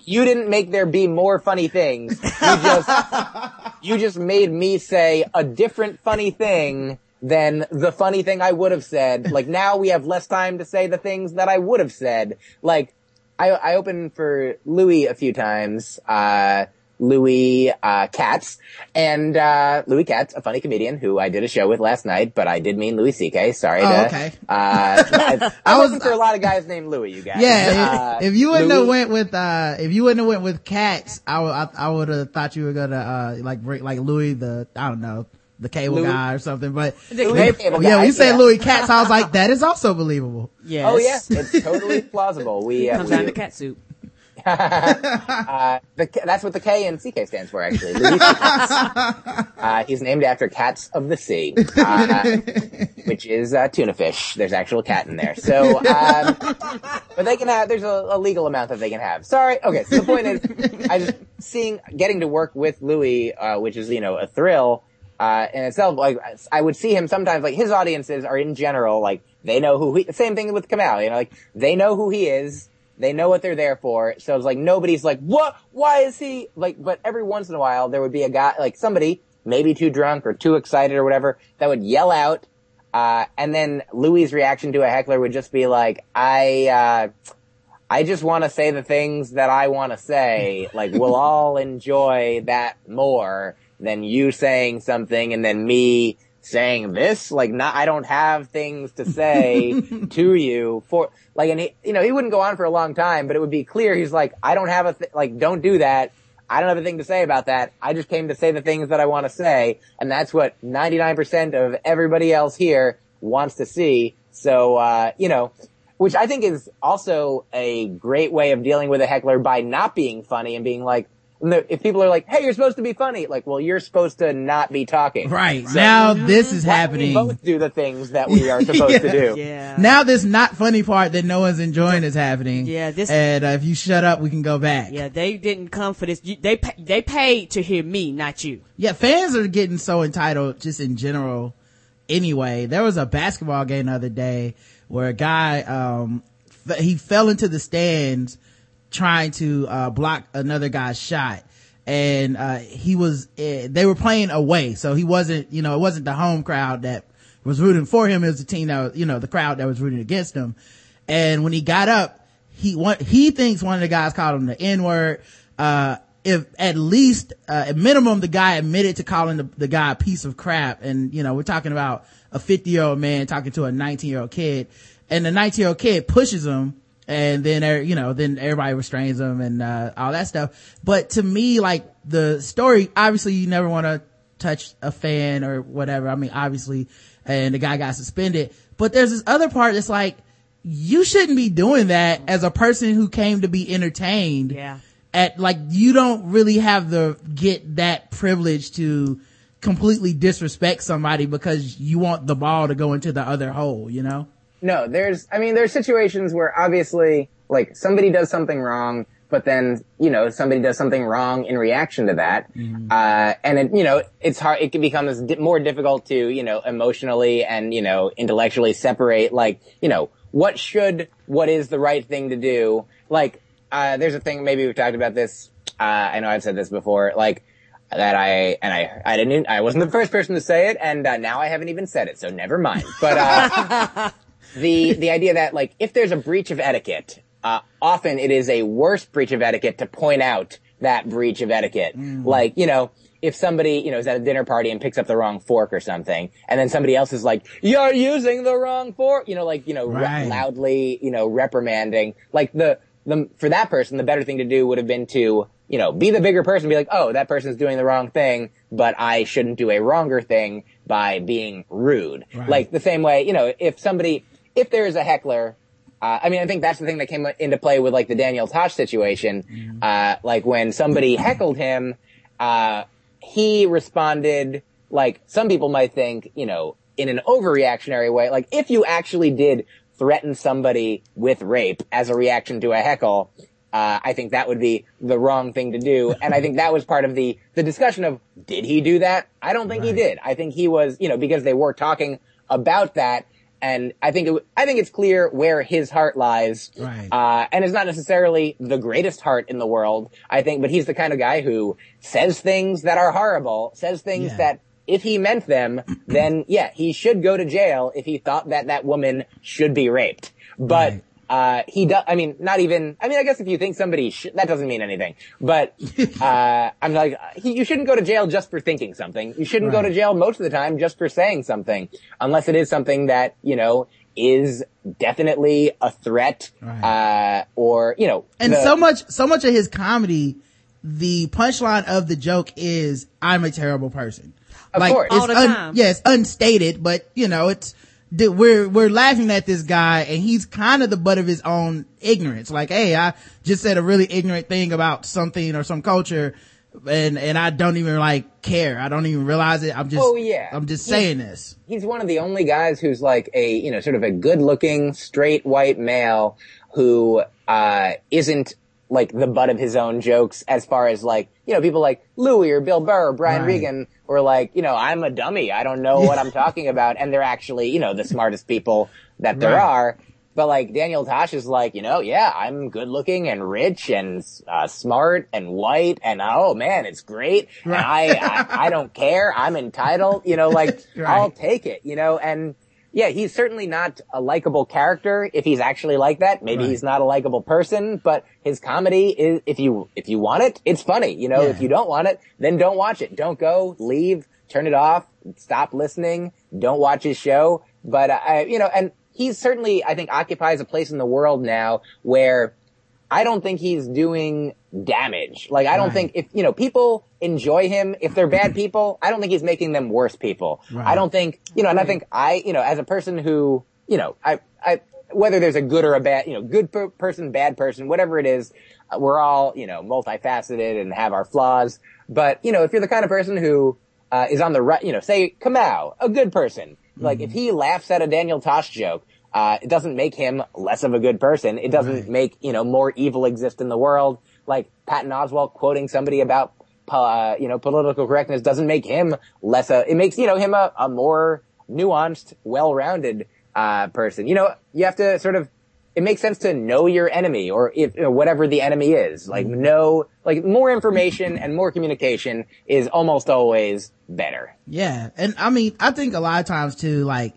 Speaker 2: you didn't make there be more funny things. You just, you just made me say a different funny thing than the funny thing I would have said. Like now we have less time to say the things that I would have said. Like, I, I opened for Louis a few times, uh, Louis uh, Katz, and uh, Louis Katz, a funny comedian who I did a show with last night, but I did mean Louis C.K. Sorry.
Speaker 3: Oh,
Speaker 2: to,
Speaker 3: okay.
Speaker 2: Uh, I, I was for a lot of guys named Louis. You guys.
Speaker 3: Yeah,
Speaker 2: Uh,
Speaker 3: if, if you wouldn't have went with uh, if you wouldn't have went with Katz, I would I, I would have thought you were gonna uh like like Louis the I don't know the cable
Speaker 2: Louis-
Speaker 3: guy or something. But
Speaker 4: The
Speaker 2: Louis
Speaker 4: cable-
Speaker 2: Cable
Speaker 3: yeah,
Speaker 2: guy,
Speaker 3: when you say
Speaker 2: yeah.
Speaker 3: Louis Katz, I was like that is also believable.
Speaker 4: Yes.
Speaker 2: Oh yeah, it's totally plausible. We, uh,
Speaker 4: Comes
Speaker 2: we
Speaker 4: down to cat soup.
Speaker 2: uh, the, that's what the K and CK stands for, actually. Louis Uh, he's named after cats of the sea, uh, which is uh, tuna fish. There's actual cat in there. So, um, but they can have. There's a, a legal amount that they can have. Sorry. Okay. So the point is, I just seeing getting to work with Louis, uh, which is you know a thrill. Uh, in itself, like I would see him sometimes. Like his audiences are in general, like they know who he. Same thing with Kamau. You know, like they know who he is. They know what they're there for. So it's like nobody's like, what? Why is he like? But every once in a while, there would be a guy, like somebody, maybe too drunk or too excited or whatever, that would yell out. Uh, and then Louis' reaction to a heckler would just be like, I, uh, I just want to say the things that I want to say. Like, we'll all enjoy that more than you saying something and then me saying this. Like, not, I don't have things to say to you for, like, and he, you know, he wouldn't go on for a long time, but it would be clear. He's like, I don't have a, th- like, don't do that. I don't have a thing to say about that. I just came to say the things that I want to say. And that's what 99% of everybody else here wants to see. So, uh, you know, which I think is also a great way of dealing with a heckler by not being funny and being like, if people are like, "Hey, you're supposed to be funny," like, well, you're supposed to not be talking.
Speaker 3: Right now, this is
Speaker 2: Why don't we
Speaker 3: happening.
Speaker 2: both do the things that we are supposed to do.
Speaker 4: Yeah.
Speaker 3: Now this not funny part that no one's enjoying is happening.
Speaker 4: Yeah, this-
Speaker 3: and uh, if you shut up, we can go back.
Speaker 4: Yeah, they didn't come for this. You, they pa- they paid to hear me, not you.
Speaker 3: Yeah, fans are getting so entitled just in general. Anyway, there was a basketball game the other day where a guy, um, f- he fell into the stands trying to, uh, block another guy's shot. And, uh, he was, uh, they were playing away. So he wasn't, you know, it wasn't the home crowd that was rooting for him. It was the team that was, you know, the crowd that was rooting against him. And when he got up, he want, he thinks one of the guys called him the N word. Uh, if at least, uh, at minimum, the guy admitted to calling the, the guy a piece of crap. And, you know, we're talking about a 50 year old man talking to a 19 year old kid and the 19 year old kid pushes him and then, er- you know, then everybody restrains them and, uh, all that stuff. But to me, like the story, obviously you never want to touch a fan or whatever. I mean, obviously, and the guy got suspended, but there's this other part that's like, you shouldn't be doing that as a person who came to be entertained
Speaker 4: Yeah.
Speaker 3: at like you don't really have the get that privilege to completely disrespect somebody because you want the ball to go into the other hole you know
Speaker 2: No, there's, I mean, there's situations where obviously, like, somebody does something wrong, but then, you know, somebody does something wrong in reaction to that. Uh, and it, you know, it's hard, it can become di- more difficult to, you know, emotionally and, you know, intellectually separate, like, you know, what should, what is the right thing to do? Like, uh, there's a thing, maybe we've talked about this, uh, I know I've said this before, like, that I, and I, I didn't, I wasn't the first person to say it, and, uh, now I haven't even said it, so never mind. But, uh, the the idea that like if there's a breach of etiquette, uh, often it is a worse breach of etiquette to point out that breach of etiquette. Like you know. If somebody, you know, is at a dinner party and picks up the wrong fork or something, and then somebody else is like, "You're using the wrong fork," you know, like, you know, re- loudly, you know, reprimanding. Like the, the, for that person, the better thing to do would have been to, you know, be the bigger person, be like, oh, that person's doing the wrong thing, but I shouldn't do a wronger thing by being rude.
Speaker 3: Right.
Speaker 2: Like the same way, you know, if somebody, if there is a heckler, uh, I mean, I think that's the thing that came into play with like the Daniel Tosh situation. Uh, like when somebody heckled him, uh, he responded like some people might think, you know, in an overreactionary way. Like if you actually did threaten somebody with rape as a reaction to a heckle, uh, I think that would be the wrong thing to do. And I think that was part of the, the discussion of, did he do that? I don't think he did. I think he was, you know, because they were talking about that and I think it, I think it's clear where his heart lies.
Speaker 3: Right.
Speaker 2: Uh, and it's not necessarily the greatest heart in the world, I think, but he's the kind of guy who says things that are horrible, says things
Speaker 3: Yeah.
Speaker 2: that if he meant them, then yeah, he should go to jail if he thought that that woman should be raped. But
Speaker 3: Right.
Speaker 2: Uh, he does. I mean, not even. I mean, I guess if you think somebody sh- that doesn't mean anything. But uh, I'm like, he, you shouldn't go to jail just for thinking something. You shouldn't go to jail most of the time just for saying something, unless it is something that you know is definitely a threat,
Speaker 3: Right.
Speaker 2: uh, or you know,
Speaker 3: and
Speaker 2: the-
Speaker 3: so much so much of his comedy the punchline of the joke is i'm a terrible person
Speaker 2: Of
Speaker 3: like
Speaker 2: course.
Speaker 3: it's
Speaker 4: All the
Speaker 3: un-
Speaker 4: time.
Speaker 3: yeah it's unstated but you know it's th- we're we're laughing at this guy and he's kind of the butt of his own ignorance. Like hey i just said a really ignorant thing about something or some culture and and i don't even like care. I don't even realize it. I'm just
Speaker 2: Oh, yeah.
Speaker 3: i'm just
Speaker 2: He's-
Speaker 3: saying this.
Speaker 2: He's one of the only guys who's like a you know sort of a good looking straight white male who uh isn't like the butt of his own jokes as far as like you know people like Louis or Bill Burr or Brian
Speaker 3: Right.
Speaker 2: Regan were like you know I'm a dummy. I don't know what I'm talking about. And they're actually you know the smartest people that there
Speaker 3: Right.
Speaker 2: are. But like Daniel Tosh is like you know yeah I'm good looking and rich and uh, smart and white and oh man it's great. And I, I I don't care. I'm entitled you know like
Speaker 3: Right.
Speaker 2: I'll take it, you know, and yeah, he's certainly not a likable character if he's actually like that. Maybe
Speaker 3: Right.
Speaker 2: he's not a likable person, but his comedy is, if you, if you want it, it's funny, you know,
Speaker 3: Yeah.
Speaker 2: if you don't want it, then don't watch it. Don't go, leave, turn it off, stop listening, don't watch his show. But I, you know, and he's certainly, I think, occupies a place in the world now where I don't think he's doing damage. Like, I don't
Speaker 3: Right.
Speaker 2: think if, you know, people enjoy him, if they're bad people, I don't think he's making them worse people.
Speaker 3: Right.
Speaker 2: I don't think, you know, and I think I, you know, as a person who, you know, I, I, whether there's a good or a bad, you know, good per- person, bad person, whatever it is, uh, we're all, you know, multifaceted and have our flaws. But, you know, if you're the kind of person who, uh, is on the right, you know, say Kamau, a good person. Like, if he laughs at a Daniel Tosh joke, uh, it doesn't make him less of a good person. It doesn't
Speaker 3: Right.
Speaker 2: make, you know, more evil exist in the world. Like Patton Oswalt quoting somebody about, uh, you know, political correctness doesn't make him less a, it makes, you know, him a, a more nuanced, well-rounded, uh, person. You know, you have to sort of, it makes sense to know your enemy or if, you know, whatever the enemy is. Like know, like more information and more communication is almost always better.
Speaker 3: Yeah. And I mean, I think a lot of times too, like,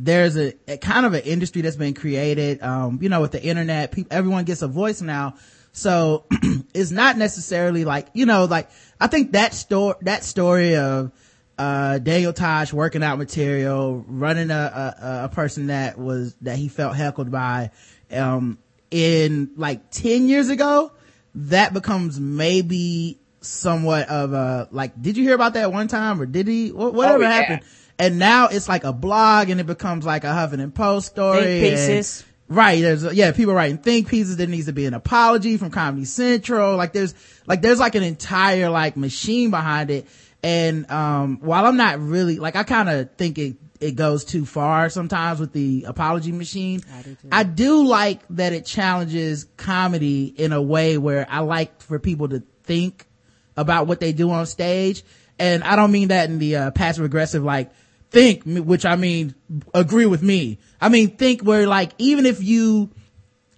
Speaker 3: there's a, a kind of an industry that's been created, um, you know, with the internet, people, everyone gets a voice now. So it's not necessarily like, you know, like, I think that story, that story of, uh, Daniel Tosh working out material, running a, a, a person that was, that he felt heckled by, um, in like 10 years ago, that becomes maybe somewhat of a, like, did you hear about that one time or did he, wh- whatever
Speaker 2: yeah.
Speaker 3: happened? And now it's like a blog and it becomes like a Huffington Post story.
Speaker 4: Think
Speaker 3: and-
Speaker 4: pieces.
Speaker 3: Right. There's, yeah, people writing think pieces. There needs to be an apology from Comedy Central. Like there's, like there's like an entire like machine behind it. And, um, while I'm not really, like I kind of think it, it goes too far sometimes with the apology machine.
Speaker 4: I do.
Speaker 3: I do like that it challenges comedy in a way where I like for people to think about what they do on stage. And I don't mean that in the uh, passive aggressive, like think, which I mean agree with me. I mean think where like even if you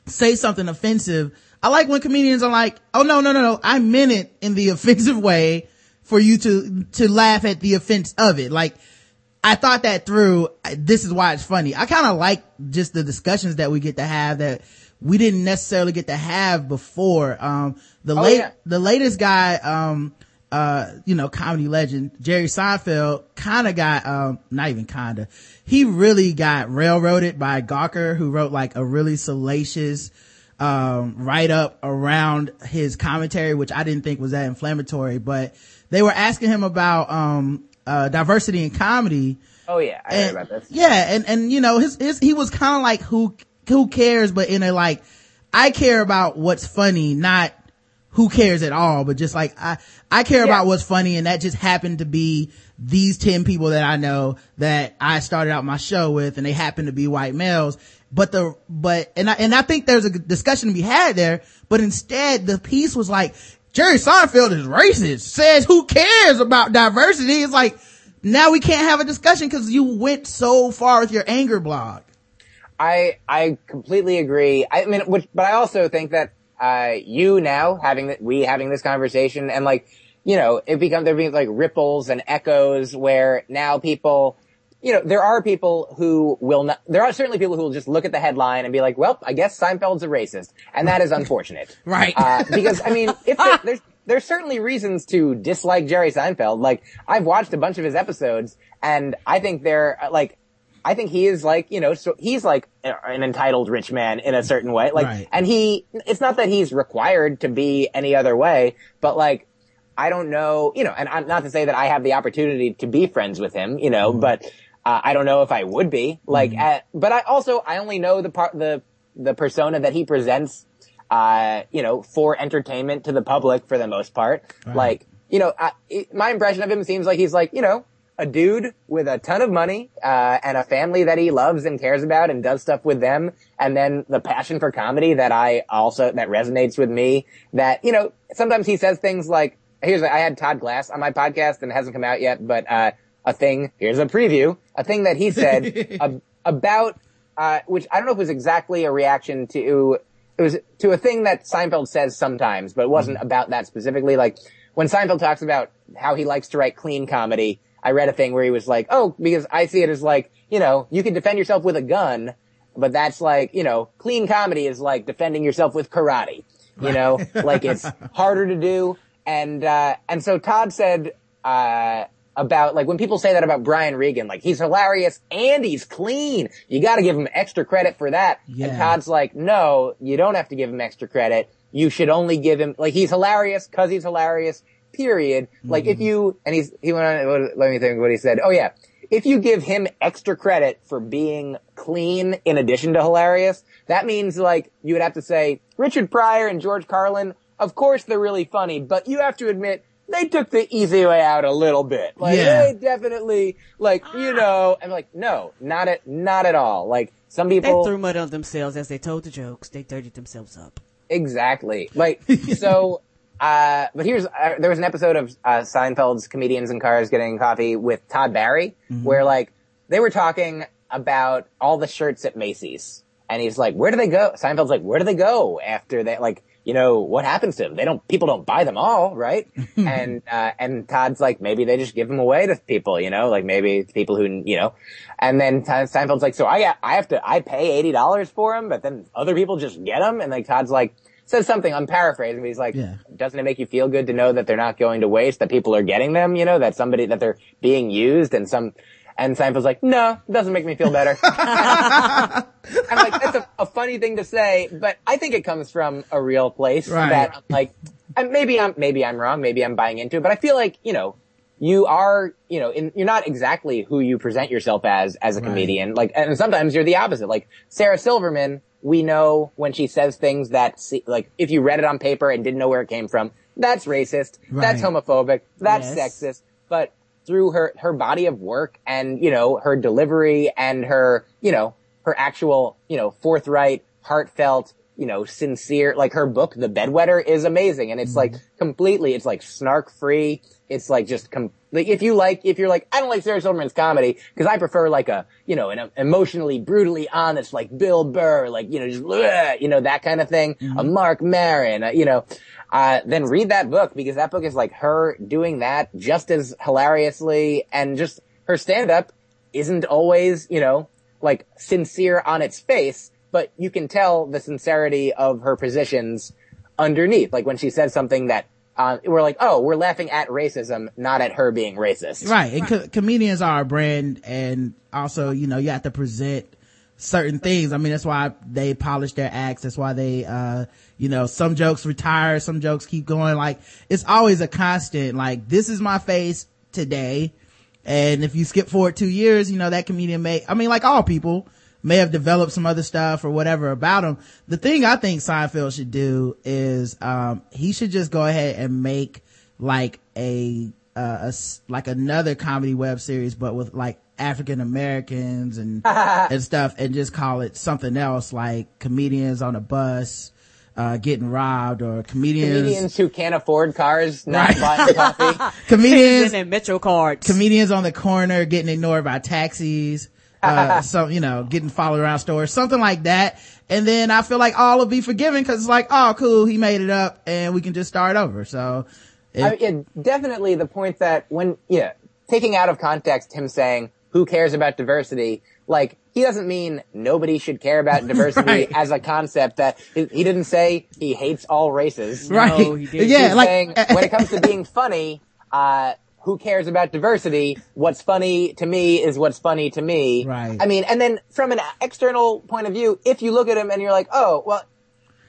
Speaker 3: say something offensive, I like when comedians are like, oh no, no, no, no, I meant it in the offensive way for you to, to laugh at the offense of it. Like, I thought that through. This is why it's funny. I kind of like just the discussions that we get to have that we didn't necessarily get to have before. Um, the
Speaker 2: Oh,
Speaker 3: late,
Speaker 2: yeah.
Speaker 3: the latest guy, um, uh, you know, comedy legend, Jerry Seinfeld kind of got, um, not even kinda, he really got railroaded by Gawker who wrote like a really salacious, um, write up around his commentary, which I didn't think was that inflammatory, but they were asking him about, um, uh, diversity in comedy.
Speaker 2: Oh yeah, I
Speaker 3: And-
Speaker 2: heard about this.
Speaker 3: Yeah, and and you know, his his he was kind of like who who cares, but in a like, I care about what's funny, not who cares at all, but just like I I care
Speaker 2: Yeah.
Speaker 3: about what's funny, and that just happened to be these ten people that I know that I started out my show with, and they happen to be white males. But the but and I and I think there's a discussion to be had there, but instead the piece was like Jerry Seinfeld is racist. Says who cares about diversity? It's like now we can't have a discussion because you went so far with your anger blog.
Speaker 2: I I completely agree. I mean, which, but I also think that uh, you now having that we having this conversation and like you know it becomes there being like ripples and echoes where now people you know, there are people who will not, there are certainly people who will just look at the headline and be like, well, I guess Seinfeld's a racist. And that is unfortunate.
Speaker 3: right.
Speaker 2: Uh, because, I mean, if there, there's, there's certainly reasons to dislike Jerry Seinfeld. Like, I've watched a bunch of his episodes and I think they're, like, I think he is like, you know, so he's like an entitled rich man in a certain way. Like,
Speaker 3: Right.
Speaker 2: and he, it's not that he's required to be any other way, but like, I don't know, you know, and I'm not to say that I have the opportunity to be friends with him, you know, but uh, I don't know if I would be like, uh, but I also, I only know the part, the, the persona that he presents, uh, you know, for entertainment to the public for the most part. Like, you know, I, it, my impression of him seems like he's like, you know, a dude with a ton of money, uh, and a family that he loves and cares about and does stuff with them. And then the passion for comedy that I also, that resonates with me that, you know, sometimes he says things like, here's, I had Todd Glass on my podcast and it hasn't come out yet, but, uh, a thing, here's a preview, a thing that he said ab- about, uh, which I don't know if it was exactly a reaction to, it was to a thing that Seinfeld says sometimes, but it wasn't about that specifically. Like when Seinfeld talks about how he likes to write clean comedy, I read a thing where he was like, oh, because I see it as like, you know, you can defend yourself with a gun, but that's like, you know, clean comedy is like defending yourself with karate. You know, like it's harder to do. And, uh, and so Todd said, uh, about like when people say that about Brian Regan, like he's hilarious and he's clean. You got to give him extra credit for that.
Speaker 3: Yeah.
Speaker 2: And Todd's like, no, you don't have to give him extra credit. You should only give him like he's hilarious because he's hilarious. Period. Like if mm-hmm. you and he's he went on. Let me think what he said. Oh yeah, if you give him extra credit for being clean in addition to hilarious, that means like you would have to say Richard Pryor and George Carlin. Of course they're really funny, but you have to admit they took the easy way out a little bit. Like
Speaker 3: Yeah.
Speaker 2: they definitely like you ah. know. I'm like no, not at not at all. Like some
Speaker 4: They
Speaker 2: people
Speaker 4: threw mud on themselves as they told the jokes. They dirtied themselves up.
Speaker 2: Exactly. Like, so, uh, but here's, uh, there was an episode of, uh, Seinfeld's Comedians in Cars Getting Coffee with Todd Barry, where like, they were talking about all the shirts at Macy's. And he's like, where do they go? Seinfeld's like, where do they go after they, like, you know, what happens to them? They don't, people don't buy them all, right? and, uh, and Todd's like, maybe they just give them away to people, you know, like maybe people who, you know, and then Seinfeld's like, so I, I have to, I pay $80 for them, but then other people just get them. And like Todd's like, says something, I'm paraphrasing, but he's like,
Speaker 3: Yeah.
Speaker 2: doesn't it make you feel good to know that they're not going to waste, that people are getting them, you know, that somebody, that they're being used and some, and Seinfeld's like, no, it doesn't make me feel better. I'm like, that's a, a funny thing to say, but I think it comes from a real place
Speaker 3: Right.
Speaker 2: that I'm like, and maybe I'm, maybe I'm wrong, maybe I'm buying into it, but I feel like, you know, you are, you know, in, you're not exactly who you present yourself as, as a comedian. Like, and sometimes you're the opposite. Like, Sarah Silverman, we know when she says things that, like, if you read it on paper and didn't know where it came from, that's racist, that's homophobic, that's
Speaker 4: Yes.
Speaker 2: sexist, but through her, her body of work and, you know, her delivery and her, you know, her actual, you know, forthright, heartfelt, you know, sincere, like her book, The Bedwetter is amazing. And it's like completely, it's like snark free. It's like just, com- like if you like, if you're like, I don't like Sarah Silverman's comedy because I prefer like a, you know, an emotionally, brutally honest, like Bill Burr, like, you know, just, bleh, you know, that kind of thing. A Marc Maron, uh, you know, uh, then read that book because that book is like her doing that just as hilariously and just her stand up isn't always, you know, like sincere on its face, but you can tell the sincerity of her positions underneath. Like when she says something that, uh, we're like, oh, we're laughing at racism, not at her being racist.
Speaker 3: Right. And co- comedians are a brand and also, you know, you have to present certain things. I mean, that's why they polish their acts. That's why they, uh, you know, some jokes retire, some jokes keep going. Like, it's always a constant, like, this is my face today. And if you skip forward two years, you know, that comedian may, I mean, like all people, may have developed some other stuff or whatever about him. The thing I think Seinfeld should do is, um, he should just go ahead and make like a, uh, a s- like another comedy web series, but with like African Americans and, and stuff and just call it something else like comedians on a bus, uh, getting robbed or comedians,
Speaker 2: Comedians who can't afford cars, not buying coffee.
Speaker 3: comedians,
Speaker 4: and Metro cards.
Speaker 3: comedians on the corner getting ignored by taxis, uh, so, you know, getting followed around stores, something like that. And then I feel like all will be forgiven because it's like, oh, cool, he made it up and we can just start over. So, it-
Speaker 2: I, yeah, definitely the point that when, yeah, taking out of context him saying, who cares about diversity? Like, he doesn't mean nobody should care about diversity
Speaker 3: Right.
Speaker 2: as a concept that, he, he didn't say he hates all races.
Speaker 3: right.
Speaker 4: he didn't.
Speaker 3: Yeah,
Speaker 2: He's
Speaker 3: like,
Speaker 2: saying, when it comes to being funny, uh, who cares about diversity? What's funny to me is what's funny to me.
Speaker 3: Right.
Speaker 2: I mean, and then from an external point of view, if you look at him and you're like, oh, well,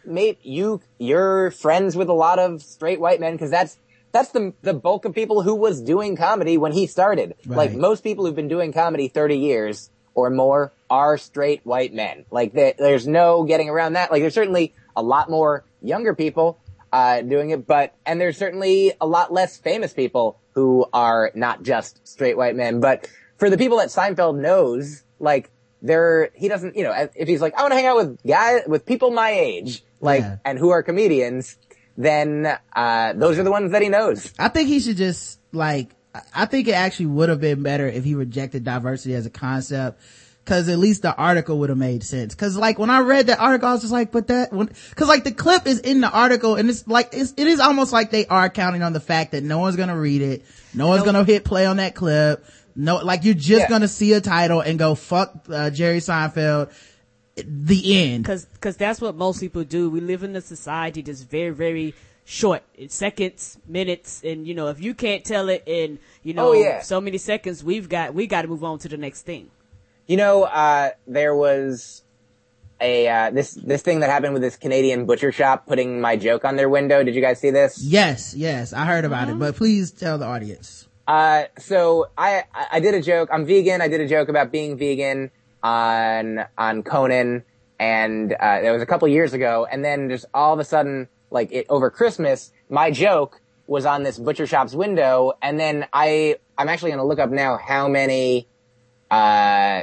Speaker 2: mate, you, you're friends with a lot of straight white men because that's, that's the, the bulk of people who was doing comedy when he started. Like most people who've been doing comedy 30 years or more are straight white men. Like there- there's no getting around that. Like there's certainly a lot more younger people, uh, doing it, but, and there's certainly a lot less famous people who are not just straight white men. But for the people that Seinfeld knows, like, there, he doesn't, you know, if he's like, I want to hang out with guys, with people my age, like,
Speaker 3: Yeah.
Speaker 2: and who are comedians, then, uh, those are the ones that he knows.
Speaker 3: I think he should just like I- I think it actually would have been better if he rejected diversity as a concept. Cause at least the article would have made sense. Cause like when I read that article, I was just like, but that, when, cause like the clip is in the article and it's like, it's, it is almost like they are counting on the fact that no one's gonna read it. No one's gonna hit play on that clip. No, like you're just
Speaker 2: Yeah.
Speaker 3: gonna see a title and go, fuck, uh, Jerry Seinfeld. The end.
Speaker 4: Cause, cause that's what most people do. We live in a society that's very, very short. It's seconds, minutes, and you know, if you can't tell it in, you know,
Speaker 2: Oh, yeah.
Speaker 4: so many seconds, we've got, we got to move on to the next thing.
Speaker 2: You know, uh, there was a, uh, this, this thing that happened with this Canadian butcher shop putting my joke on their window. Did you guys see this?
Speaker 3: Yes, yes, I heard about it, but please tell the audience.
Speaker 2: Uh, so I, I I did a joke. I'm vegan. I did a joke about being vegan on, on Conan. And, uh, it was a couple years ago. And then just all of a sudden, like it, over Christmas, my joke was on this butcher shop's window. And then I, I'm actually going to look up now how many, uh,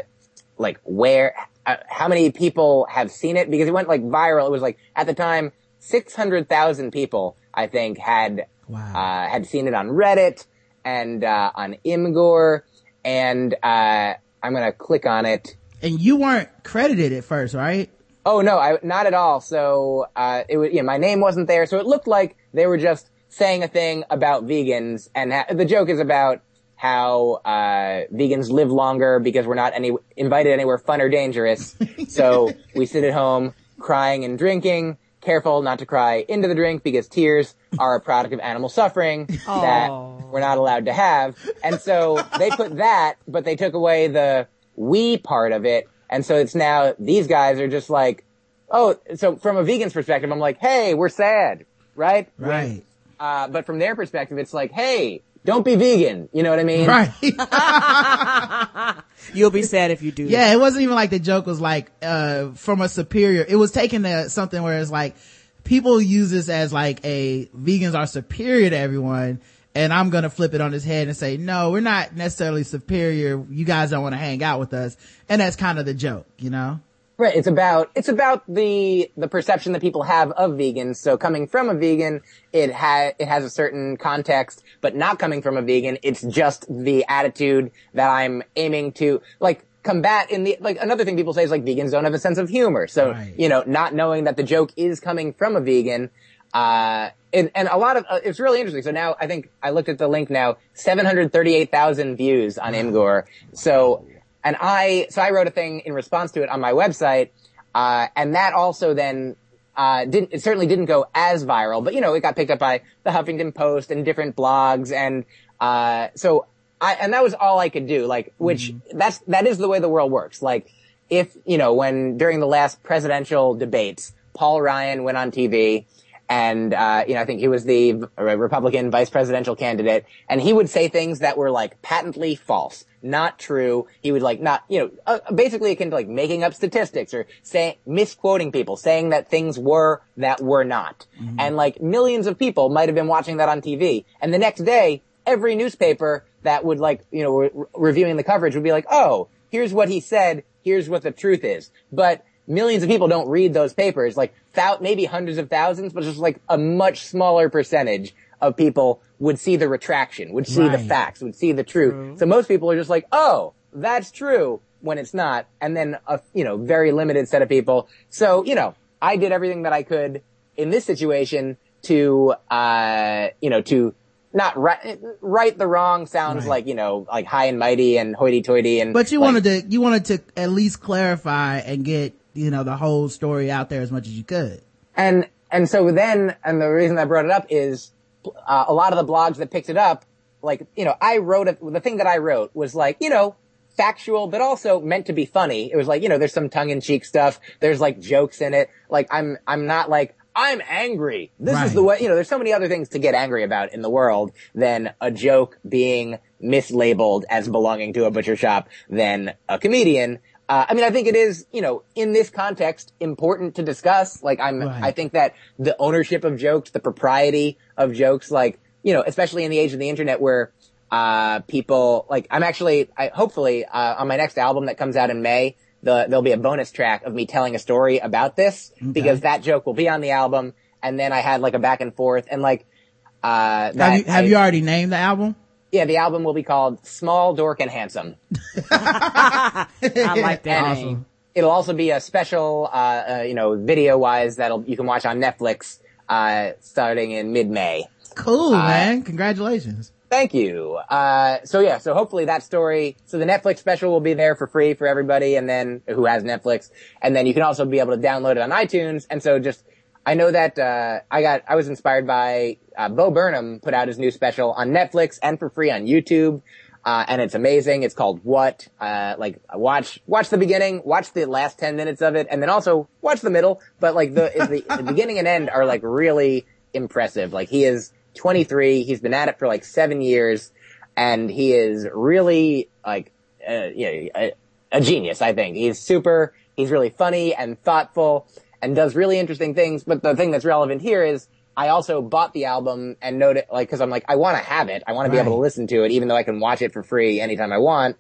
Speaker 2: like where, uh, how many people have seen it because it went like viral. It was like at the time, 600,000 people, I think, had,
Speaker 3: Wow.
Speaker 2: uh, had seen it on Reddit and, uh, on Imgur. And, uh, I'm gonna click on it.
Speaker 3: And you weren't credited at first, right?
Speaker 2: Oh no, I, not at all. So, uh, it was, yeah, my name wasn't there. So it looked like they were just saying a thing about vegans and ha- the joke is about how, uh, vegans live longer because we're not any, invited anywhere fun or dangerous. so we sit at home crying and drinking, careful not to cry into the drink because tears are a product of animal suffering that
Speaker 4: Aw.
Speaker 2: we're not allowed to have. And so they put that, but they took away the we part of it. And so it's now, these guys are just like, oh, so from a vegan's perspective, I'm like, hey, we're sad, right?
Speaker 3: Right.
Speaker 2: Uh, but from their perspective, it's like, hey, don't be vegan. You know what I mean?
Speaker 3: Right.
Speaker 4: You'll be sad if you do.
Speaker 3: yeah, it wasn't even like the joke was like, uh, from a superior. It was taken to something where it's like, people use this as like a, vegans are superior to everyone. And I'm gonna flip it on his head and say, no, we're not necessarily superior. You guys don't want to hang out with us. And that's kind of the joke, you know?
Speaker 2: Right. It's about, it's about the, the perception that people have of vegans. So coming from a vegan, it ha, it has a certain context, but not coming from a vegan, it's just the attitude that I'm aiming to, like, combat in the, like, another thing people say is like vegans don't have a sense of humor. So,
Speaker 3: Right.
Speaker 2: you know, not knowing that the joke is coming from a vegan, uh, and, and a lot of, uh, it's really interesting. So now I think I looked at the link now, 738,000 views on Imgur. So, and I, so I wrote a thing in response to it on my website, uh, and that also then, uh, didn't, it certainly didn't go as viral, but you know, it got picked up by the Huffington Post and different blogs and, uh, so I, and that was all I could do, like, which, that's, that is the way the world works. Like, if, you know, when, during the last presidential debates, Paul Ryan went on TV and, uh, you know, I think he was the Republican vice presidential candidate and he would say things that were like patently false, not true. He would like not, you know, uh, basically akin to like making up statistics or saying, misquoting people, saying that things were that were not. And like millions of people might have been watching that on TV. And the next day, every newspaper that would like, you know, re- reviewing the coverage would be like, oh, here's what he said, here's what the truth is. But millions of people don't read those papers, like maybe hundreds of thousands, but just like a much smaller percentage of people would see the retraction, would see the facts, would see the truth. So most people are just like, oh, that's true when it's not. And then a, you know, very limited set of people. So, you know, I did everything that I could in this situation to, uh, you know, to not right, right the wrong sounds
Speaker 3: Right.
Speaker 2: like, you know, like high and mighty and hoity toity and.
Speaker 3: But you
Speaker 2: like,
Speaker 3: wanted to, you wanted to at least clarify and get, you know, the whole story out there as much as you could.
Speaker 2: And, and so then, and the reason I brought it up is, uh, a lot of the blogs that picked it up, like, you know, I wrote it, the thing that I wrote was like, you know, factual, but also meant to be funny. It was like, you know, there's some tongue-in-cheek stuff. There's like jokes in it. Like, I'm, I'm not like, I'm angry. This
Speaker 3: Right.
Speaker 2: is the way, you know, there's so many other things to get angry about in the world than a joke being mislabeled as belonging to a butcher shop than a comedian. Uh, I mean, I think it is, you know, in this context, important to discuss. Like, I'm,
Speaker 3: Right.
Speaker 2: I think that the ownership of jokes, the propriety of jokes, like, you know, especially in the age of the internet where, uh, people, like, I'm actually, I, hopefully, uh, on my next album that comes out in May, the, there'll be a bonus track of me telling a story about this because that joke will be on the album. And then I had like a back and forth and like, uh,
Speaker 3: Have you, have
Speaker 2: I-
Speaker 3: you already named the album?
Speaker 2: Yeah, the album will be called Small Dork and Handsome.
Speaker 4: I like that
Speaker 3: Awesome.
Speaker 2: It'll also be a special, uh, uh you know, video wise that'll, you can watch on Netflix, uh, starting in mid-May.
Speaker 3: Cool, man. Congratulations.
Speaker 2: Thank you. Uh, so yeah, so hopefully that story, so the Netflix special will be there for free for everybody and then who has Netflix. And then you can also be able to download it on iTunes. And so just, I know that, uh, I got, I was inspired by, uh, Bo Burnham put out his new special on Netflix and for free on YouTube. Uh, and it's amazing. It's called What? Uh, like watch, watch the beginning, watch the last 10 minutes of it, and then also watch the middle. But like the, the, the beginning and end are like really impressive. Like he is 23. He's been at it for like seven years and he is really like, uh, know, a, a genius, I think. He's super, he's really funny and thoughtful and does really interesting things. But the thing that's relevant here is I also bought the album and noted, like, cause I'm like, I want to have it. I want to be able to listen to it, even though I can watch it for free anytime I want.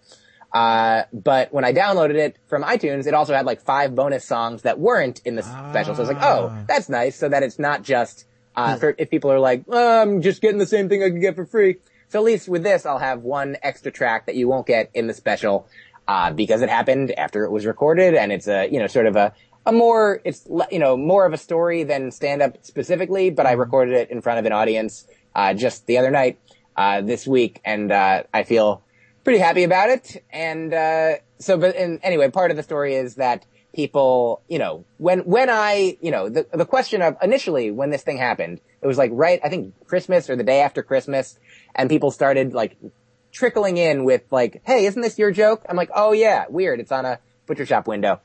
Speaker 2: Uh, but when I downloaded it from iTunes, it also had like five bonus songs that weren't in the special. So I was like, oh,
Speaker 3: Ah.
Speaker 2: that's nice. So that it's not just, uh, for, if people are like, oh, I'm just getting the same thing I can get for free. So at least with this, I'll have one extra track that you won't get in the special, uh, because it happened after it was recorded and it's a, you know, sort of a, a more, it's, you know, more of a story than stand up specifically, but I recorded it in front of an audience, uh, just the other night, uh, this week and, uh, I feel pretty happy about it. And, uh, so, but, and anyway, part of the story is that people, you know, when, when I, you know, the, the question of initially when this thing happened, it was like right, I think Christmas or the day after Christmas and people started like trickling in with like, hey, isn't this your joke? I'm like, oh yeah, weird. It's on a butcher shop window.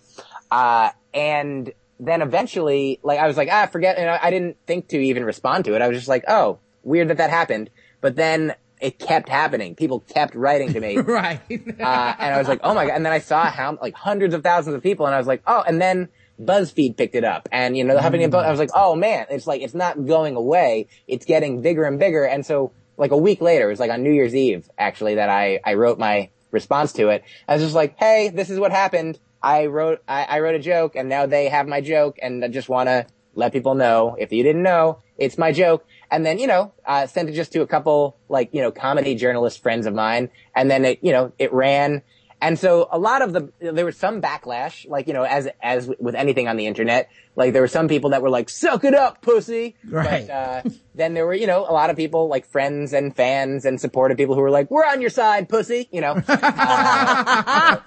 Speaker 2: Uh, and then eventually, like, I was like, ah, forget, and know, I didn't think to even respond to it. I was just like, oh, weird that that happened. But then it kept happening. People kept writing to me.
Speaker 3: right.
Speaker 2: Uh, and I was like, oh my god! And then I saw how like hundreds of thousands of people, and I was like, oh. And then BuzzFeed picked it up, and you know, Huffington Post. I was like, oh man, it's like it's not going away. It's getting bigger and bigger. And so, like a week later, it was like on New Year's Eve, actually, that I I wrote my response to it. I was just like, hey, this is what happened. I wrote I, I wrote a joke, and now they have my joke, and I just want to let people know if you didn't know, it's my joke. And then, you know, uh, sent it just to a couple, like, you know, comedy journalist friends of mine. And then it, you know, it ran. And so a lot of the, there was some backlash, like, you know, as, as with anything on the internet, like there were some people that were like, suck it up, pussy.
Speaker 3: Right.
Speaker 2: But, uh, then there were, you know, a lot of people, like friends and fans and supportive people who were like, we're on your side, pussy, you know. Uh,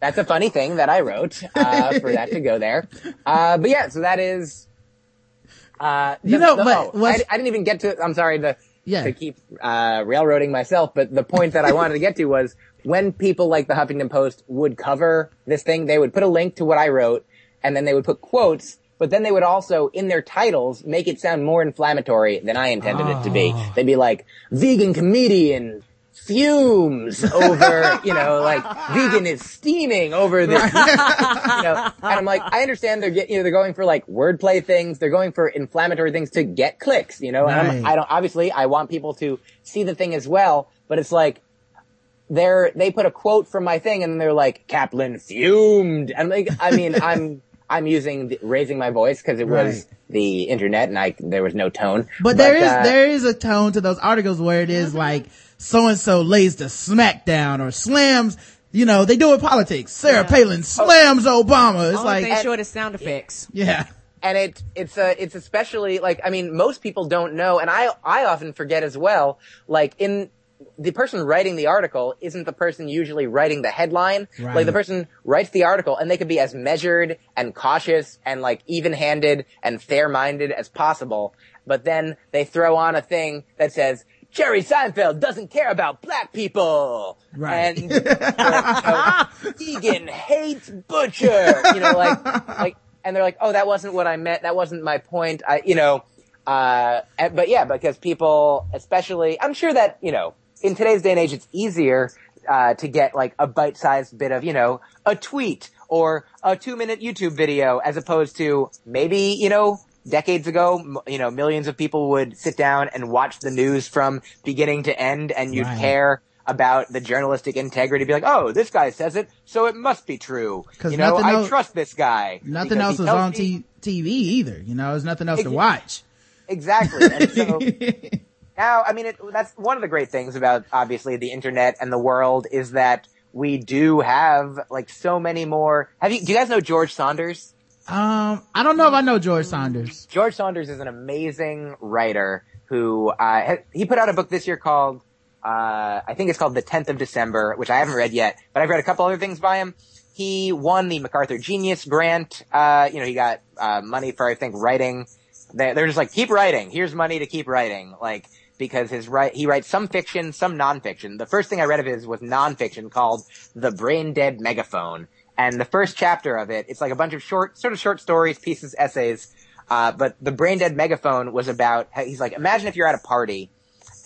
Speaker 2: that's a funny thing that I wrote, uh, for that to go there. Uh, but yeah, so that is, uh,
Speaker 3: You know,
Speaker 2: the-
Speaker 3: but
Speaker 2: oh, I, I didn't even get to, I'm sorry to,
Speaker 3: Yeah.
Speaker 2: to keep, uh, railroading myself, but the point that I wanted to get to was when people like the Huffington Post would cover this thing, they would put a link to what I wrote and then they would put quotes, but then they would also, in their titles, make it sound more inflammatory than I intended it to be.
Speaker 3: Oh.
Speaker 2: They'd be like, vegan comedian fumes over, you know, like vegan is steaming over this, you know, and I'm like, I understand they're getting, you know, they're going for like wordplay things, they're going for inflammatory things to get clicks, you know, and I'm, I don't, obviously I want people to see the thing as well, but it's like, they're, they put a quote from my thing and they're like, Kaplan fumed. And like, I mean, I'm, I'm using the, raising my voice because it was
Speaker 3: Right.
Speaker 2: the internet and I there was no tone.
Speaker 3: But there is
Speaker 2: uh,
Speaker 3: there is a tone to those articles where it is like so and so lays the smackdown or slams. You know, they do it politics. Sarah
Speaker 4: Yeah.
Speaker 3: Palin oh. slams Obama. It's
Speaker 4: Only
Speaker 3: like,
Speaker 4: they short is sound effects.
Speaker 3: yeah,
Speaker 2: and it it's a it's especially like I mean most people don't know, and I I often forget as well. Like in the person writing the article isn't the person usually writing the headline.
Speaker 3: Right.
Speaker 2: Like the person writes the article, and they could be as measured and cautious and like even-handed and fair-minded as possible. But then they throw on a thing that says. Jerry Seinfeld doesn't care about black people,
Speaker 3: Right.
Speaker 2: and know, vegan hates butcher. You know, like like, and they're like, oh, that wasn't what I meant. That wasn't my point. I, you know, uh, but yeah, because people, especially, I'm sure that you know, in today's day and age, it's easier uh, to get like a bite-sized bit of, you know, a tweet or a two-minute YouTube video, as opposed to maybe, you know. Decades ago, you know, millions of people would sit down and watch the news from beginning to end, and you'd
Speaker 3: Right.
Speaker 2: care about the journalistic integrity. Be like, oh, this guy says it, so it must be true.
Speaker 3: 'Cause
Speaker 2: You know, I
Speaker 3: else-
Speaker 2: trust this guy.
Speaker 3: nothing else was on t- TV either. You know, there's nothing else to watch.
Speaker 2: Exactly. And so now, I mean, it, that's one of the great things about obviously the internet and the world is that we do have like so many more. Have you? Do you guys know George Saunders?
Speaker 3: Um, I don't know if I know George Saunders.
Speaker 2: George Saunders is an amazing writer who uh, he put out a book this year called uh, I think it's called The Tenth of December, which I haven't read yet, but I've read a couple other things by him. He won the MacArthur Genius Grant. Uh, you know, he got uh, money for I think writing. They, they're just like keep writing. Here's money to keep writing. Like because his right he writes some fiction, some nonfiction. The first thing I read of his was nonfiction called The Brain Dead Megaphone. And the first chapter of it, it's like a bunch of short, sort of short stories, pieces, essays. Uh, but the brain dead megaphone was about, he's like, imagine if you're at a party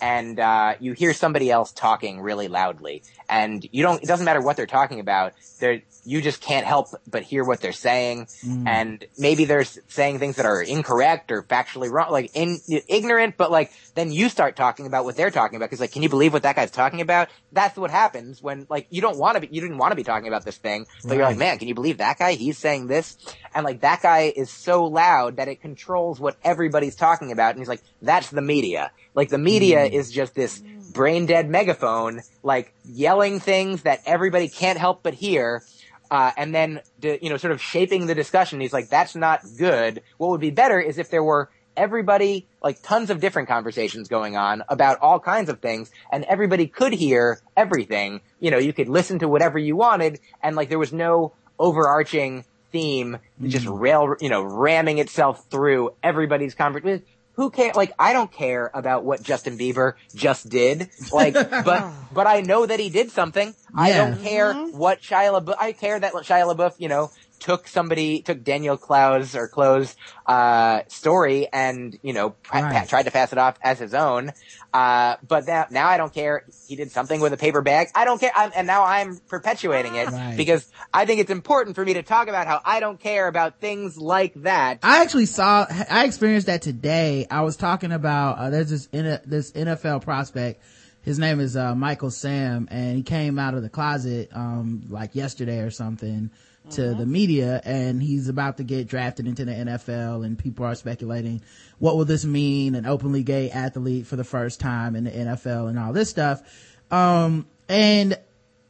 Speaker 2: and, uh, you hear somebody else talking really loudly and you don't, it doesn't matter what they're talking about. They're, you just can't help but hear what they're saying. Mm. And maybe they're saying things that are incorrect or factually wrong, like in, ignorant, but like, then you start talking about what they're talking about. Cause like, can you believe what that guy's talking about? That's what happens when like, you don't want to be, you didn't want to be talking about this thing, but you're like, man, can you believe that guy? He's saying this. And like, that guy is so loud that it controls what everybody's talking about. And he's like, that's the media. Like the media mm. is just this brain dead megaphone, like yelling things that everybody can't help but hear. Uh, and then, the, you know, sort of shaping the discussion. He's like, that's not good. What would be better is if there were everybody, like tons of different conversations going on about all kinds of things, and everybody could hear everything. You know, you could listen to whatever you wanted, and like there was no overarching theme just rail, you know, ramming itself through everybody's conversation. Who care? Like, I don't care about what Justin Bieber just did. Like, but, but I know that he did something. I don't care mm-hmm. what Shia LaBeouf, I care that Shia LaBeouf, you know, took somebody, took Daniel Clowes or Close, uh, story and, you know,
Speaker 3: Right.
Speaker 2: pa- tried to pass it off as his own. Uh, but now, now I don't care. He did something with a paper bag. I don't care. I'm, and now I'm perpetuating it
Speaker 3: Right.
Speaker 2: because I think it's important for me to talk about how I don't care about things like that.
Speaker 3: I actually saw, I experienced that today. I was talking about, uh, there's this, this NFL prospect. His name is, uh, Michael Sam and he came out of the closet, um, like yesterday or something to the media and he's about to get drafted into the NFL and people are speculating, what will this mean? An openly gay athlete for the first time in the NFL and all this stuff. Um, and,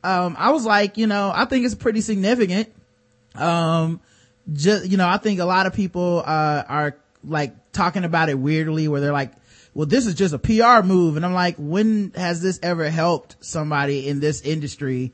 Speaker 3: um, I was like, you know, I think it's pretty significant um just you know i think a lot of people uh are like talking about it weirdly where they're like well this is just a pr move and i'm like when has this ever helped somebody in this industry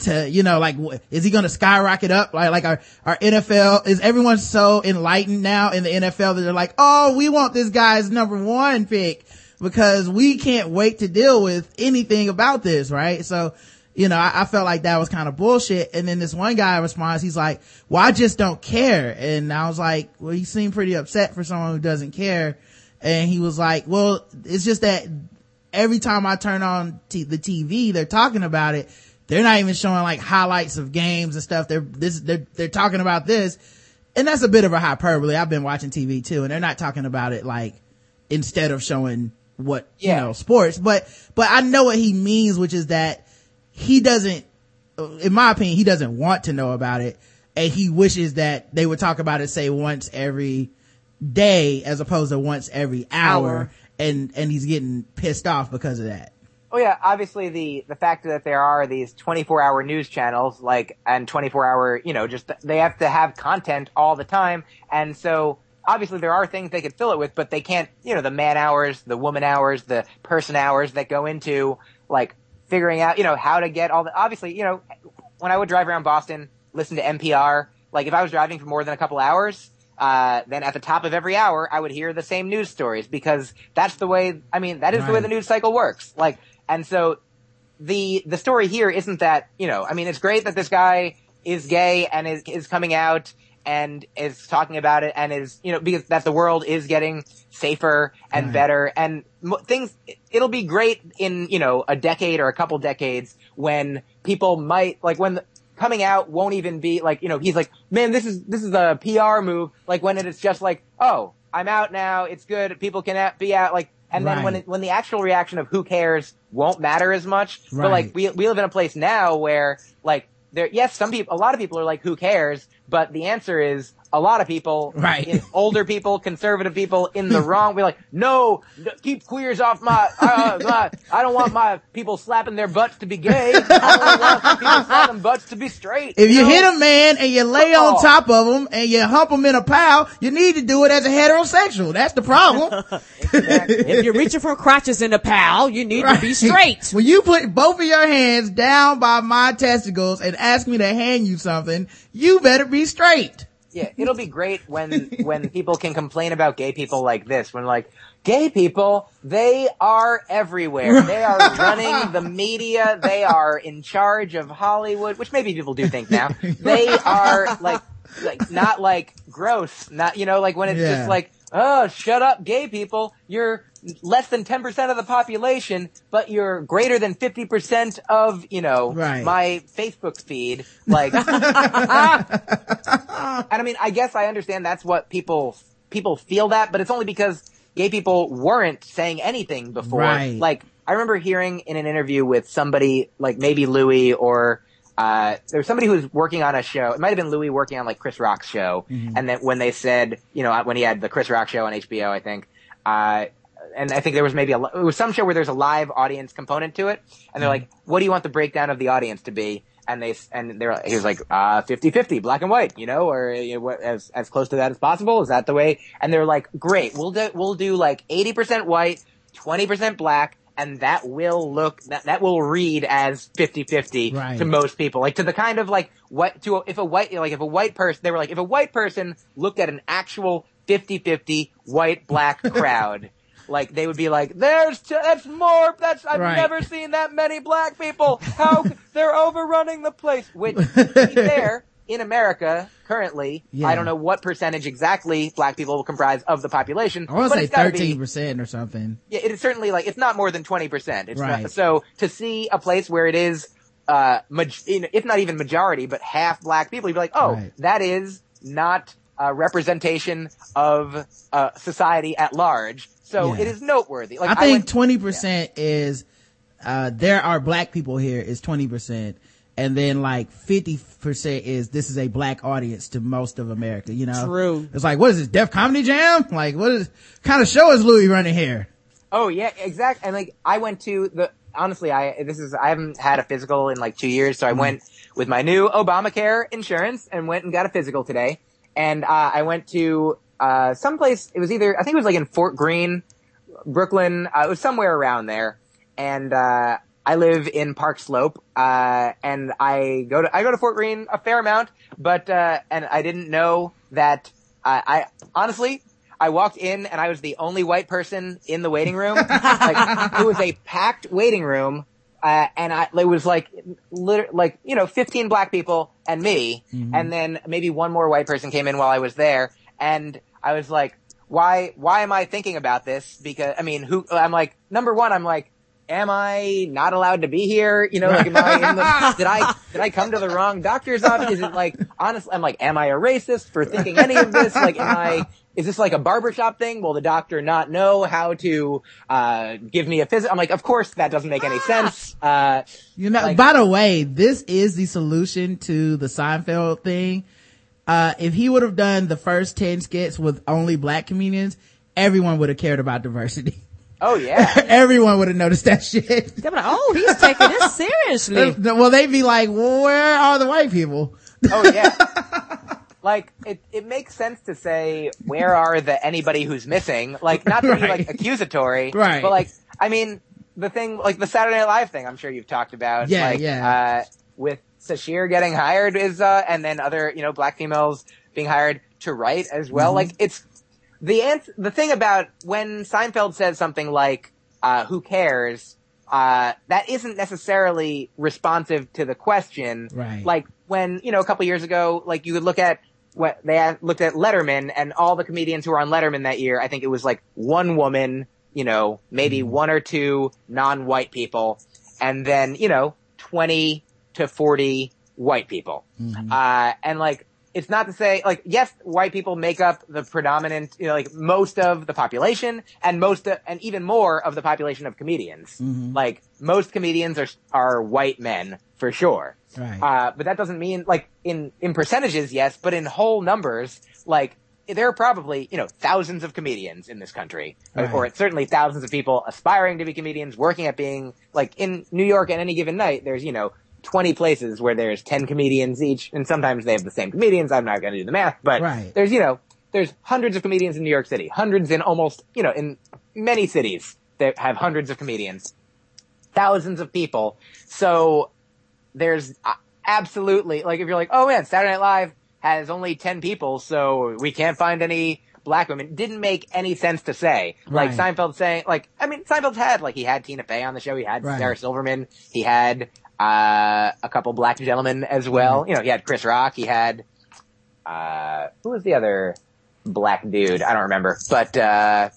Speaker 3: to you know like is he going to skyrocket up like like our our nfl is everyone so enlightened now in the nfl that they're like oh we want this guy's number one pick because we can't wait to deal with anything about this right so you know, I, I felt like that was kind of bullshit. And then this one guy responds, he's like, well, I just don't care. And I was like, well, he seemed pretty upset for someone who doesn't care. And he was like, well, it's just that every time I turn on t- the TV, they're talking about it. They're not even showing like highlights of games and stuff. They're this, they're, they're talking about this. And that's a bit of a hyperbole. I've been watching TV too, and they're not talking about it like instead of showing what, you know, sports. But, but I know what he means, which is that he doesn't, in my opinion, he doesn't want to know about it. and he wishes that they would talk about it, say once every day as opposed to once every hour,
Speaker 4: Hour.
Speaker 3: and, and he's getting pissed off because of that.
Speaker 2: Oh yeah, obviously the the fact that there are these 24 hour news channels like and 24 hour, you know, just they have to have content all the time and so obviously there are things they could fill it with but they can't, you know, the man hours, the woman hours, the person hours that go into like figuring out, you know, how to get all the obviously, you know, when I would drive around Boston, listen to NPR, like if I was driving for more than a couple hours, uh, then at the top of every hour, I would hear the same news stories because that's the way, I mean, that is the way the news cycle works. Like, and so the, the story here isn't that, you know, I mean, it's great that this guy is gay and is, is coming out and is talking about it and is, you know, because that the world is getting safer and
Speaker 3: Right.
Speaker 2: better and things, it'll be great in, you know, a decade or a couple decades when people might, like when the, coming out won't even be like, you know, he's like, man, this is, this is a PR move. Like when it's just like, oh, I'm out now. It's good. People can be out. Like, and then when it, when the actual reaction of who cares won't matter as much. But like we, we live in a place now where like there, yes, some people, a lot of people are like, who cares? But the answer is a lot of people,
Speaker 3: Right.
Speaker 2: in- older people, conservative people in the wrong. We're like, no, keep queers off my, uh, my, I don't want my people slapping their butts to be gay. I only want people slapping butts to be straight.
Speaker 3: If you
Speaker 2: know?
Speaker 3: hit a man and you lay on top of him and you hump him in a pile, you need to do it as a heterosexual. That's the problem.
Speaker 4: If you're reaching for crotches in a pal, you need to be straight.
Speaker 3: When you put both of your hands down by my testicles and ask me to hand you something, you better be straight.
Speaker 2: Yeah, it'll be great when when people can complain about gay people like this. When like gay people, they are everywhere. They are running the media. They are in charge of Hollywood, which maybe people do think now. They are like like not like gross. Not you know like when it's
Speaker 3: Yeah.
Speaker 2: just like oh shut up gay people. You're less than ten percent of the population, but you're greater than fifty percent of you know
Speaker 3: Right.
Speaker 2: my Facebook feed. Like. And I mean, I guess I understand that's what people people feel that, but it's only because gay people weren't saying anything before.
Speaker 3: Right.
Speaker 2: Like I remember hearing in an interview with somebody like maybe Louis or uh, there was somebody who was working on a show. It might have been Louis working on like Chris Rock's show, and then when they said, you know, when he had the Chris Rock show on HBO, I think. Uh, and I think there was maybe a, it was some show where there's a live audience component to it. And they're like, what do you want the breakdown of the audience to be? And they, and they're, he was like, uh, 50-50, black and white, you know, or you know, what, as, as close to that as possible. Is that the way? And they're like, great, we'll do, we'll do like 80% white, 20% black, and that will look, that, that will read as 50-50
Speaker 3: Right.
Speaker 2: to most people. Like to the kind of like, what, to, a, if a white, like if a white person, they were like, if a white person looked at an actual 50-50 white black crowd, like they would be like, "There's t- that's more. That's I've
Speaker 3: Right.
Speaker 2: never seen that many black people. How they're overrunning the place." Which, to be fair, in America currently,
Speaker 3: Yeah.
Speaker 2: I don't know what percentage exactly black people will comprise of the population.
Speaker 3: I want to say
Speaker 2: it's gotta be-
Speaker 3: thirteen percent or something.
Speaker 2: yeah, it is certainly like it's not more than twenty percent.
Speaker 3: Right.
Speaker 2: not, so to see a place where it is, uh, maj- if not even majority, but half black people, you'd be like, oh,
Speaker 3: Right.
Speaker 2: that is not a representation of uh, society at large. So
Speaker 3: Yeah.
Speaker 2: it is noteworthy. Like
Speaker 3: I think twenty percent is uh there are black people here is twenty percent, and then like fifty percent is this is a black audience to most of America. You know,
Speaker 4: True.
Speaker 3: It's like what is this Def Comedy Jam? Like what is kind of show is Louis running here?
Speaker 2: Oh yeah, exactly. And like I went to the honestly, I this is I haven't had a physical in like two years, so I went with my new Obamacare insurance and went and got a physical today. And uh, I went to uh, someplace. It was either I think it was like in Fort Greene, Brooklyn. Uh, it was somewhere around there. And uh, I live in Park Slope, uh, and I go to I go to Fort Greene a fair amount, but uh, and I didn't know that. I, I honestly I walked in and I was the only white person in the waiting room. like it was a packed waiting room, uh, and I it was like liter- like you know 15 black people and me, and then maybe one more white person came in while I was there, and I was like, why why am I thinking about this? Because I mean, who I'm like number one, I'm like. Am I not allowed to be here? You know, like, am I in the, did I, did I come to the wrong doctor's office? Is it like, honestly, I'm like, am I a racist for thinking any of this? Like, am I, is this like a barbershop thing? Will the doctor not know how to, uh, give me a visit? I'm like, of course that doesn't make any sense. Uh,
Speaker 3: You know,
Speaker 2: Like-
Speaker 3: by the way, this is the solution to the Seinfeld thing. uh, if he would have done the first 10 skits with only black comedians, everyone would have cared about diversity.
Speaker 2: Oh yeah.
Speaker 3: everyone would have noticed that shit.
Speaker 4: Like, oh, he's taking this seriously.
Speaker 3: well, they'd be like, well, where are the white people?
Speaker 2: Oh yeah. like it, it makes sense to say where are the anybody who's missing? Like not to be like accusatory,
Speaker 3: Right.
Speaker 2: But like I mean the thing like the Saturday Night Live thing. I'm sure you've talked about.
Speaker 3: Yeah,
Speaker 2: like,
Speaker 3: yeah.
Speaker 2: Uh, with Sasheer getting hired is uh, and then other you know black females being hired to write as well.
Speaker 3: Mm-hmm.
Speaker 2: Like it's the answer. The thing about when Seinfeld says something like uh, "Who cares." Uh, that isn't necessarily responsive to the question.
Speaker 3: Right.
Speaker 2: Like when, you know, a couple years ago, like you would look at what they had, looked at Letterman and all the comedians who were on Letterman that year. I think it was like one woman, you know, maybe one or two non-white people and then, you know, 20 to 40 white people. Uh, and like, it's not to say, like, yes, white people make up the predominant, you know, like most of the population and most, of, and even more of the population of comedians. Like, most comedians are, are white men, for sure.
Speaker 3: Right.
Speaker 2: Uh, but that doesn't mean, like, in, in percentages, yes, but in whole numbers, like, there are probably, you know, thousands of comedians in this country.
Speaker 3: Right.
Speaker 2: Or certainly thousands of people aspiring to be comedians, working at being, like, in New York at any given night, there's, you know, 20 places where there's 10 comedians each, and sometimes they have the same comedians. I'm not going to do the math, but
Speaker 3: Right.
Speaker 2: there's, you know, there's hundreds of comedians in New York City, hundreds in almost, you know, in many cities that have hundreds of comedians, thousands of people. So there's uh, absolutely, like, if you're like, oh man, Saturday Night Live has only 10 people, so we can't find any black women. Didn't make any sense to say. Like
Speaker 3: Right.
Speaker 2: Seinfeld saying, like, I mean, Seinfeld's had, like, he had Tina Fey on the show, he had
Speaker 3: Right.
Speaker 2: Sarah Silverman, he had, uh, a couple black gentlemen as well. You know, he had Chris Rock, he had, uh, who was the other black dude? I don't remember, but, uh,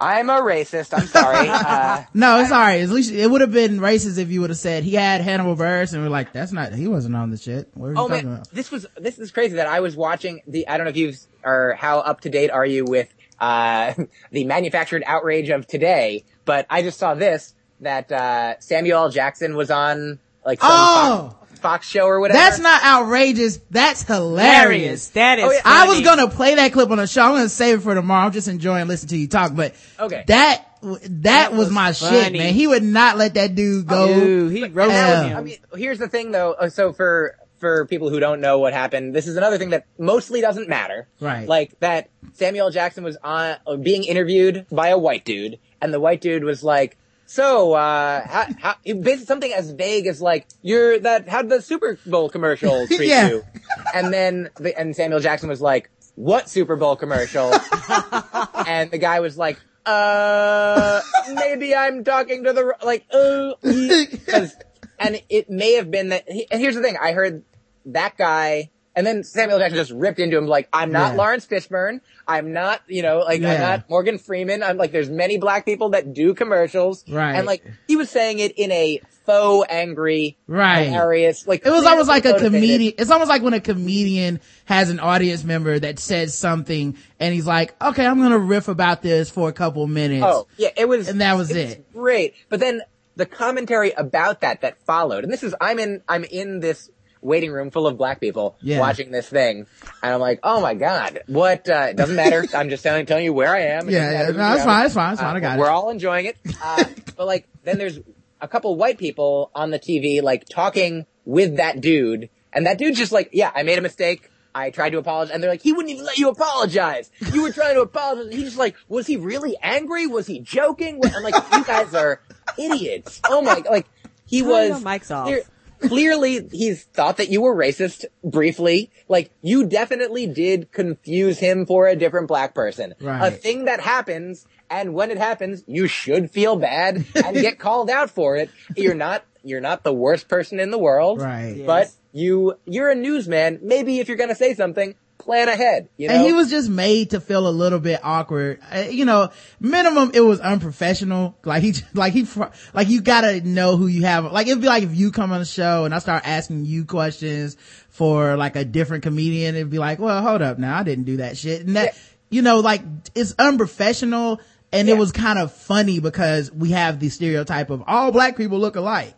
Speaker 2: I'm a racist, I'm sorry. uh,
Speaker 3: No, it's alright. At least it would have been racist if you would have said he had Hannibal Buress and we're like, that's not, he wasn't on the shit. What are you
Speaker 2: Oh
Speaker 3: talking
Speaker 2: man,
Speaker 3: about?
Speaker 2: this was this is crazy that I was watching the. I don't know if you've or how up to date are you with uh, the manufactured outrage of today, but I just saw this that uh, Samuel L. Jackson was on like some
Speaker 3: Oh!
Speaker 2: Fox, Fox show or whatever.
Speaker 3: That's not outrageous. That's hilarious.
Speaker 4: Hilarious. That is.
Speaker 2: Oh, yeah.
Speaker 3: I was gonna play that clip on the show. I'm gonna save it for tomorrow. I'm just enjoying listening to you talk, but
Speaker 2: Okay.
Speaker 3: that, that, was,
Speaker 4: was
Speaker 3: my shit, man. He would not let that dude go.
Speaker 4: Dude, he wrote
Speaker 3: Yeah.
Speaker 4: him.
Speaker 2: I mean, here's the thing though. uh, So for for people who don't know what happened, this is another thing that mostly doesn't matter.
Speaker 3: Right.
Speaker 2: Like that Samuel Jackson was on uh, being interviewed by a white dude, and the white dude was like. So, uh, how, how, basically something as vague as like, you're that, how'd the Super Bowl commercial treat
Speaker 3: Yeah.
Speaker 2: you? And then, the, and Samuel Jackson was like, what Super Bowl commercial? and the guy was like, uh, maybe I'm talking to the, like, uh, and it may have been that, and here's the thing, I heard that guy, and then Samuel Jackson just ripped into him like, I'm not
Speaker 3: Yeah.
Speaker 2: Laurence Fishburne, I'm not, you know, like,
Speaker 3: Yeah.
Speaker 2: I'm not Morgan Freeman, I'm like, there's many black people that do commercials,
Speaker 3: Right.
Speaker 2: and like, he was saying it in a faux angry,
Speaker 3: Right.
Speaker 2: hilarious, like,
Speaker 3: It was almost like a comedian. It's almost like when a comedian has an audience member that says something and he's like, okay, I'm going to riff about this for a couple minutes.
Speaker 2: Oh, yeah, it was,
Speaker 3: And that was
Speaker 2: was
Speaker 3: it.
Speaker 2: great. But then the commentary about that that followed, and this is, I'm in, I'm in this waiting room full of black people
Speaker 3: Yeah.
Speaker 2: watching this thing, and I'm like, oh my god, what? Uh, it doesn't matter. I'm just telling, telling you where I am.
Speaker 3: Yeah,
Speaker 2: doesn't
Speaker 3: yeah. No,
Speaker 2: who's
Speaker 3: it's
Speaker 2: around.
Speaker 3: fine, it's fine, it's fine, I got it.
Speaker 2: We're all enjoying it. Uh, but like, then there's a couple white people on the TV, like talking with that dude, and that dude's just like, yeah, I made a mistake. I tried to apologize, and they're like, he wouldn't even let you apologize. You were trying to apologize. And he's just like, was he really angry? Was he joking? I'm like, you guys are idiots. Oh my, like, he
Speaker 4: Turn
Speaker 2: was.
Speaker 4: your mics off.
Speaker 2: clear- clearly, he's thought that you were racist briefly. Like, you definitely did confuse him for a different black person. A thing that happens, and when it happens, you should feel bad and get called out for it. You're not, you're not the worst person in the world.
Speaker 3: Right.
Speaker 2: But
Speaker 4: Yes.
Speaker 2: you, you're a newsman. Maybe if you're gonna say something, plan ahead. You know?
Speaker 3: And he was just made to feel a little bit awkward. Uh, you know, minimum it was unprofessional. Like he, like he, like you gotta know who you have. Like it'd be like if you come on the show and I start asking you questions for like a different comedian, it'd be like, well, hold up now, I didn't do that shit. And that,
Speaker 2: Yeah.
Speaker 3: you know, like it's unprofessional and it was kind of funny because we have the stereotype of all black people look alike.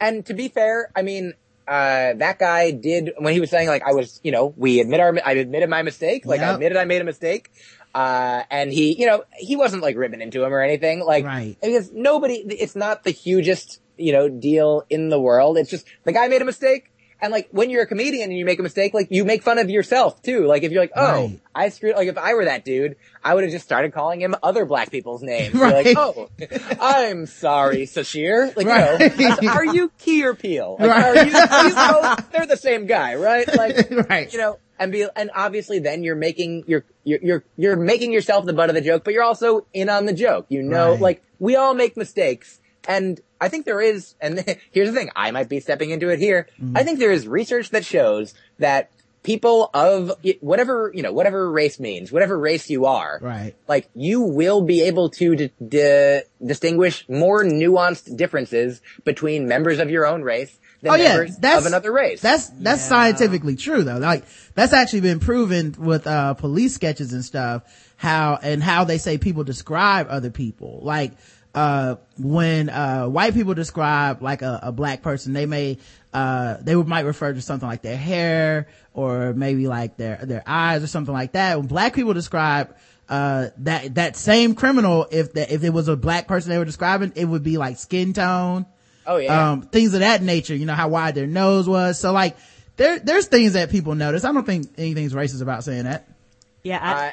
Speaker 2: And to be fair, I mean, uh, that guy did when he was saying like I was, you know, we admit our, I admitted my mistake, like I admitted I made a mistake. Uh, and he, you know, he wasn't like ribbing into him or anything, like,
Speaker 3: Right.
Speaker 2: because nobody, it's not the hugest, you know, deal in the world. It's just the guy made a mistake. And like when you're a comedian and you make a mistake, like you make fun of yourself too. Like if you're like, oh,
Speaker 3: Right.
Speaker 2: I screwed, like if I were that dude, I would have just started calling him other black people's names.
Speaker 3: Right.
Speaker 2: like, oh, I'm sorry, Sasheer. Like,
Speaker 3: Right.
Speaker 2: know, are you Key or Peele? Like,
Speaker 3: Right.
Speaker 2: are you, you know, they're the same guy, right? Like,
Speaker 3: right.
Speaker 2: you know, and be, and obviously then you're making, you're, you're, you're, you're making yourself the butt of the joke, but you're also in on the joke. You know,
Speaker 3: Right.
Speaker 2: like, we all make mistakes. And I think there is, and here's the thing, I might be stepping into it here.
Speaker 3: Mm-hmm.
Speaker 2: I think there is research that shows that people of whatever, you know, whatever race means, whatever race you are,
Speaker 3: Right.
Speaker 2: like you will be able to d- d- distinguish more nuanced differences between members of your own race than
Speaker 3: Oh yeah,
Speaker 2: members
Speaker 3: that's
Speaker 2: of another race.
Speaker 3: That's that's
Speaker 4: Yeah.
Speaker 3: scientifically true though. Like that's actually been proven with uh police sketches and stuff. How and how they say people describe other people. Like uh when uh white people describe like a, a black person, they may uh they would might refer to something like their hair or maybe like their their eyes or something like that. When black people describe uh that that same criminal if the, if it was a black person they were describing it would be like skin tone
Speaker 2: oh yeah.
Speaker 3: um, things of that nature, you know, how wide their nose was. So like, there, there's things that people notice. I don't think anything's racist about saying that.
Speaker 4: Yeah, I,
Speaker 2: Uh,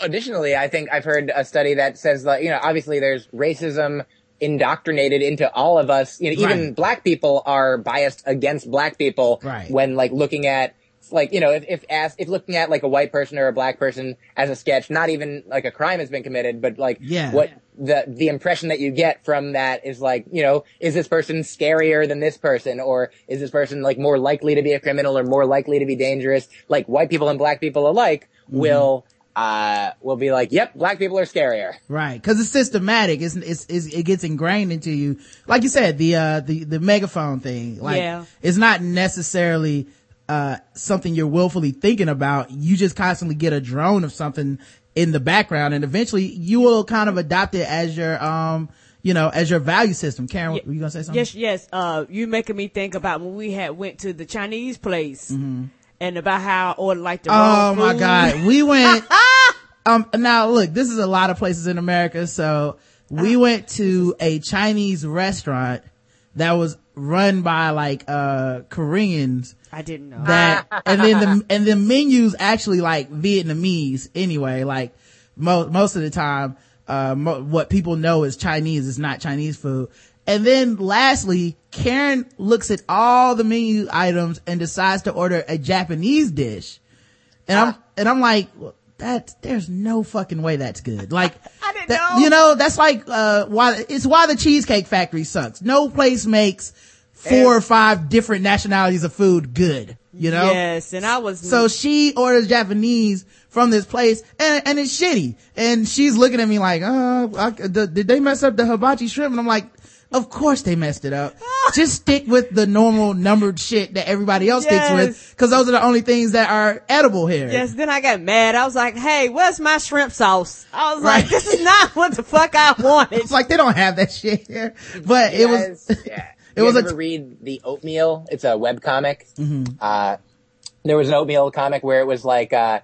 Speaker 2: additionally, I think I've heard a study that says that, you know, obviously there's racism indoctrinated into all of us. You know, even
Speaker 3: Right.
Speaker 2: black people are biased against black people
Speaker 3: Right.
Speaker 2: when like looking at like, you know, if, if asked, if looking at like a white person or a black person as a sketch, not even like a crime has been committed, but like
Speaker 3: Yeah.
Speaker 2: what the, the impression that you get from that is like, you know, is this person scarier than this person? Or is this person like more likely to be a criminal or more likely to be dangerous? Like white people and black people alike
Speaker 3: Mm-hmm.
Speaker 2: will, uh, will be like, yep, black people are scarier.
Speaker 3: Right. Cause it's systematic. It's, it's, it's, it gets ingrained into you. Like you said, the, uh, the, the megaphone thing. Like,
Speaker 4: Yeah.
Speaker 3: it's not necessarily, uh, something you're willfully thinking about. You just constantly get a drone of something in the background and eventually you will kind of adopt it as your, um, you know, as your value system. Karen,
Speaker 4: Yeah.
Speaker 3: were you gonna say something?
Speaker 4: Yes, yes. Uh, you making me think about when we had went to the Chinese place and about how I ordered like the
Speaker 3: Oh my
Speaker 4: food.
Speaker 3: god, we went. um, now look, this is a lot of places in America. So we went to a Chinese restaurant that was run by like uh Koreans.
Speaker 4: I didn't know.
Speaker 3: That and then the and the menus actually like Vietnamese anyway. Like most most of the time, uh, mo- what people know is Chinese is not Chinese food. And then lastly, Karen looks at all the menu items and decides to order a Japanese dish. And I'm, and I'm like, well, that, there's no fucking way that's good. Like,
Speaker 4: I didn't
Speaker 3: that-
Speaker 4: know.
Speaker 3: you know, that's like, uh, why, it's why the Cheesecake Factory sucks. No place makes four or five different nationalities of food good, you know?
Speaker 4: Yes, and I was
Speaker 3: So she orders Japanese from this place and, and it's shitty. And she's looking at me like, uh, I, the, did they mess up the hibachi shrimp? And I'm like, of course they messed it up. Just stick with the normal numbered shit that everybody else sticks with. Cause those are the only things that are edible here.
Speaker 4: Yes, then I got mad. I was like, hey, where's my shrimp sauce? I was
Speaker 3: Right.
Speaker 4: like, this is not what the fuck I wanted.
Speaker 3: It's like they don't have that shit here. But it was,
Speaker 2: Guys, yeah.
Speaker 3: it
Speaker 2: You
Speaker 3: was
Speaker 2: guys
Speaker 3: a
Speaker 2: ever read the Oatmeal? It's a web comic.
Speaker 3: Mm-hmm.
Speaker 2: Uh, there was an Oatmeal comic where it was like, uh,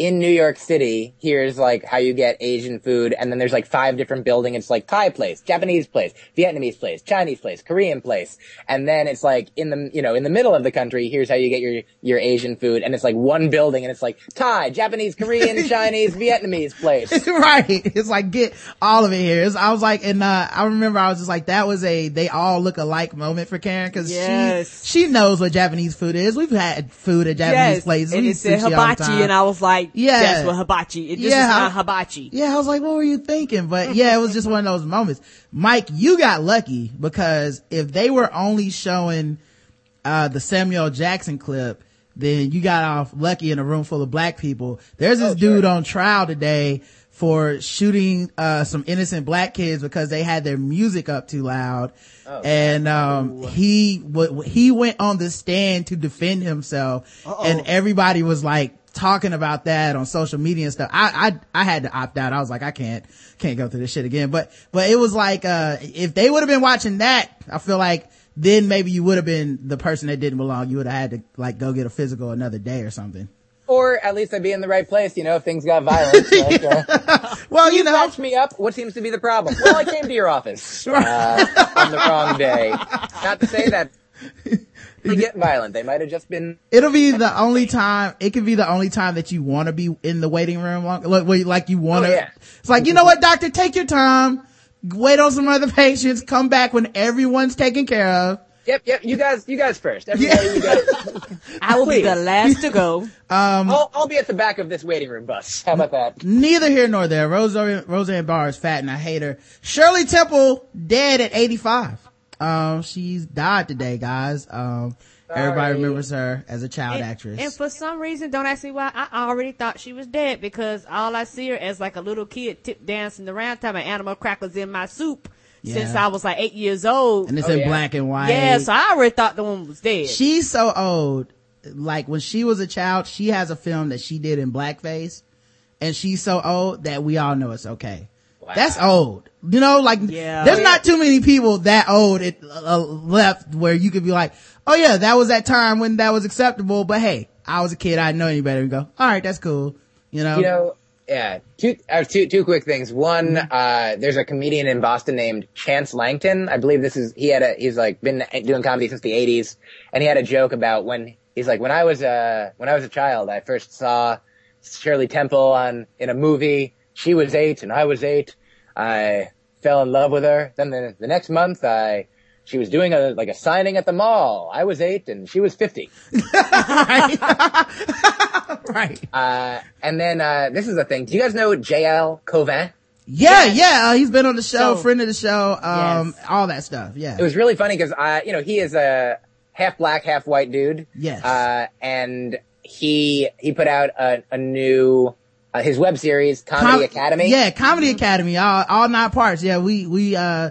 Speaker 2: in New York City, here's like how you get Asian food, and then there's like five different buildings. It's like Thai place, Japanese place, Vietnamese place, Chinese place, Korean place, and then it's like in the you know in the middle of the country, here's how you get your your Asian food, and it's like one building, and it's like Thai, Japanese, Korean, Chinese, Vietnamese place.
Speaker 3: right. It's like get all of it here. It's, I was like, and uh, I remember I was just like, that was a they all look alike moment for Karen because
Speaker 4: Yes.
Speaker 3: she she knows what Japanese food is. We've had food at Japanese
Speaker 4: yes,
Speaker 3: places.
Speaker 4: and
Speaker 3: We
Speaker 4: it said
Speaker 3: sushi all the
Speaker 4: hibachi, and I was like,
Speaker 3: Yeah.
Speaker 4: that's what hibachi. It, this
Speaker 3: Yeah,
Speaker 4: is
Speaker 3: I-
Speaker 4: not hibachi.
Speaker 3: Yeah, I was like, what were you thinking? But yeah, it was just one of those moments. Mike, you got lucky because if they were only showing, uh, the Samuel Jackson clip, then you got off lucky in a room full of black people. There's this
Speaker 2: Oh,
Speaker 3: dude
Speaker 2: sure.
Speaker 3: on trial today for shooting, uh, some innocent black kids because they had their music up too loud.
Speaker 2: Oh,
Speaker 3: and, um, he, w- he went on the stand to defend himself and everybody was like, talking about that on social media and stuff. I, I, I had to opt out. I was like, I can't, can't go through this shit again. But, but it was like, uh, if they would have been watching that, I feel like then maybe you would have been the person that didn't belong. You would have had to like go get a physical another day or something.
Speaker 2: Or at least I'd be in the right place, you know, if things got violent. Like, uh,
Speaker 3: Well, you
Speaker 2: you
Speaker 3: know,
Speaker 2: patched me up. What seems to be the problem? Well, I came to your office uh, on the wrong day. Not to say that they get violent. They might have just been.
Speaker 3: it'll be the only time, it could be the only time that you want to be in the waiting room. Long, like, you- like you want to,
Speaker 2: Oh, yeah.
Speaker 3: it's like, you know what, doctor, take your time. Wait on some other patients. Come back when everyone's taken care of.
Speaker 2: Yep, yep. You guys, you guys first. Everybody, you guys.
Speaker 4: I will be the last to go.
Speaker 2: Um, I'll, I'll be at the back of this waiting room bus. How about that?
Speaker 3: Neither here nor there. Roseanne, Roseanne Barr is fat and I hate her. Shirley Temple dead at 85. Um, she's died today, guys. Um, everybody remembers her as a child
Speaker 4: And,
Speaker 3: actress.
Speaker 4: and for some reason, don't ask me why. I already thought she was dead because all I see her as like a little kid tip dancing around, about animal crackers in my soup since I was like eight years old.
Speaker 3: and it's
Speaker 2: Oh,
Speaker 3: in
Speaker 2: yeah.
Speaker 3: black and white.
Speaker 4: yeah, so I already thought the woman was dead.
Speaker 3: She's so old. Like when she was a child, she has a film that she did in blackface and she's so old that we all know it's okay.
Speaker 2: Wow.
Speaker 3: That's old. You know, like
Speaker 4: Yeah.
Speaker 3: there's
Speaker 4: Oh,
Speaker 3: not too many people that old it, uh, left where you could be like, oh yeah, that was that time when that was acceptable. But hey, I was a kid. I didn't know any better. And go, all right, that's cool. You know,
Speaker 2: You know, yeah. Two, I have two, two quick things. One, uh, there's a comedian in Boston named Chance Langton. I believe this is, he had a, he's like been doing comedy since the 80s. And he had a joke about when, he's like, when I was, uh, when I was a child, I first saw Shirley Temple on, in a movie. She was eight and I was eight. I fell in love with her. Then the, the next month, I, she was doing a, like a signing at the mall. I was eight and she was 50.
Speaker 3: right.
Speaker 2: Uh, and then, uh, this is the thing. Do you guys know JL Cauvin?
Speaker 3: Yeah, yeah. Uh, he's been on the show,
Speaker 4: So-
Speaker 3: friend of the show, um,
Speaker 4: Yes.
Speaker 3: all that stuff. Yeah.
Speaker 2: It was really funny because I, you know, he is a half black, half white dude.
Speaker 3: Yes.
Speaker 2: Uh, and he he put out a, a new uh, his web series, Comedy
Speaker 3: Com-
Speaker 2: Academy.
Speaker 3: Yeah, Comedy Academy, all, all nine parts. Yeah, we, we, uh,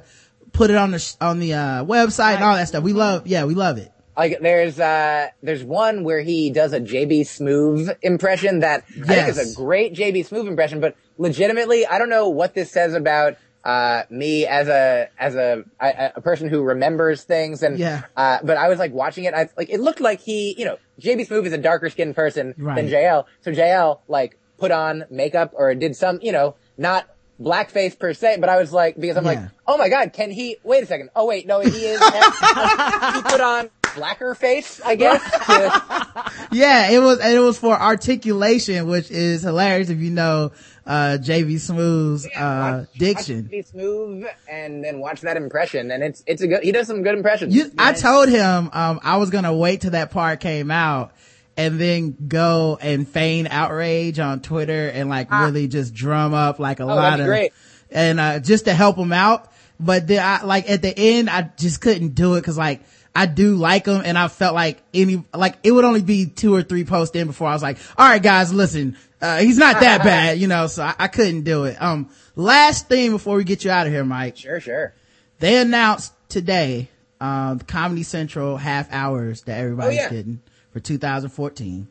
Speaker 3: put it on the, sh- on the, uh, website and all that stuff. We love, yeah, we love it.
Speaker 2: Like there's uh there's one where he does a JB Smoove impression that I think is a great JB Smoove impression, but legitimately I don't know what this says about uh me as a as a a, a person who remembers things and
Speaker 3: Yeah.
Speaker 2: uh but I was like watching it I like it looked like he you know JB Smoove is a darker skinned person
Speaker 3: Right.
Speaker 2: than JL so JL like put on makeup or did some you know not blackface per se but I was like because I'm
Speaker 3: Yeah.
Speaker 2: like oh my god can he wait a second oh wait no he is he put on blacker face, I guess.
Speaker 3: Yeah, it was, and it was for articulation, which is hilarious if you know, uh, JB Smoove's, uh,
Speaker 2: watch-
Speaker 3: diction.
Speaker 2: Be smooth and then watch that impression, and it's it's a good. He does some good impressions.
Speaker 3: You, I told him, um, I was gonna wait till that part came out and then go and feign outrage on Twitter and like really just drum up like a lot
Speaker 2: Ah. Oh, be
Speaker 3: of,
Speaker 2: great.
Speaker 3: and, uh, just to help him out. But then I, like at the end, I just couldn't do it cause like, I do like him and I felt like any, like it would only be two or three posts in before I was like, all right guys, listen, uh, he's not that bad, you know, so I, I couldn't do it. Um, last thing before we get you out of here, Mike
Speaker 2: Sure, sure.
Speaker 3: they announced today um comedy central half hours that everybody's
Speaker 2: Oh, yeah.
Speaker 3: getting for 2014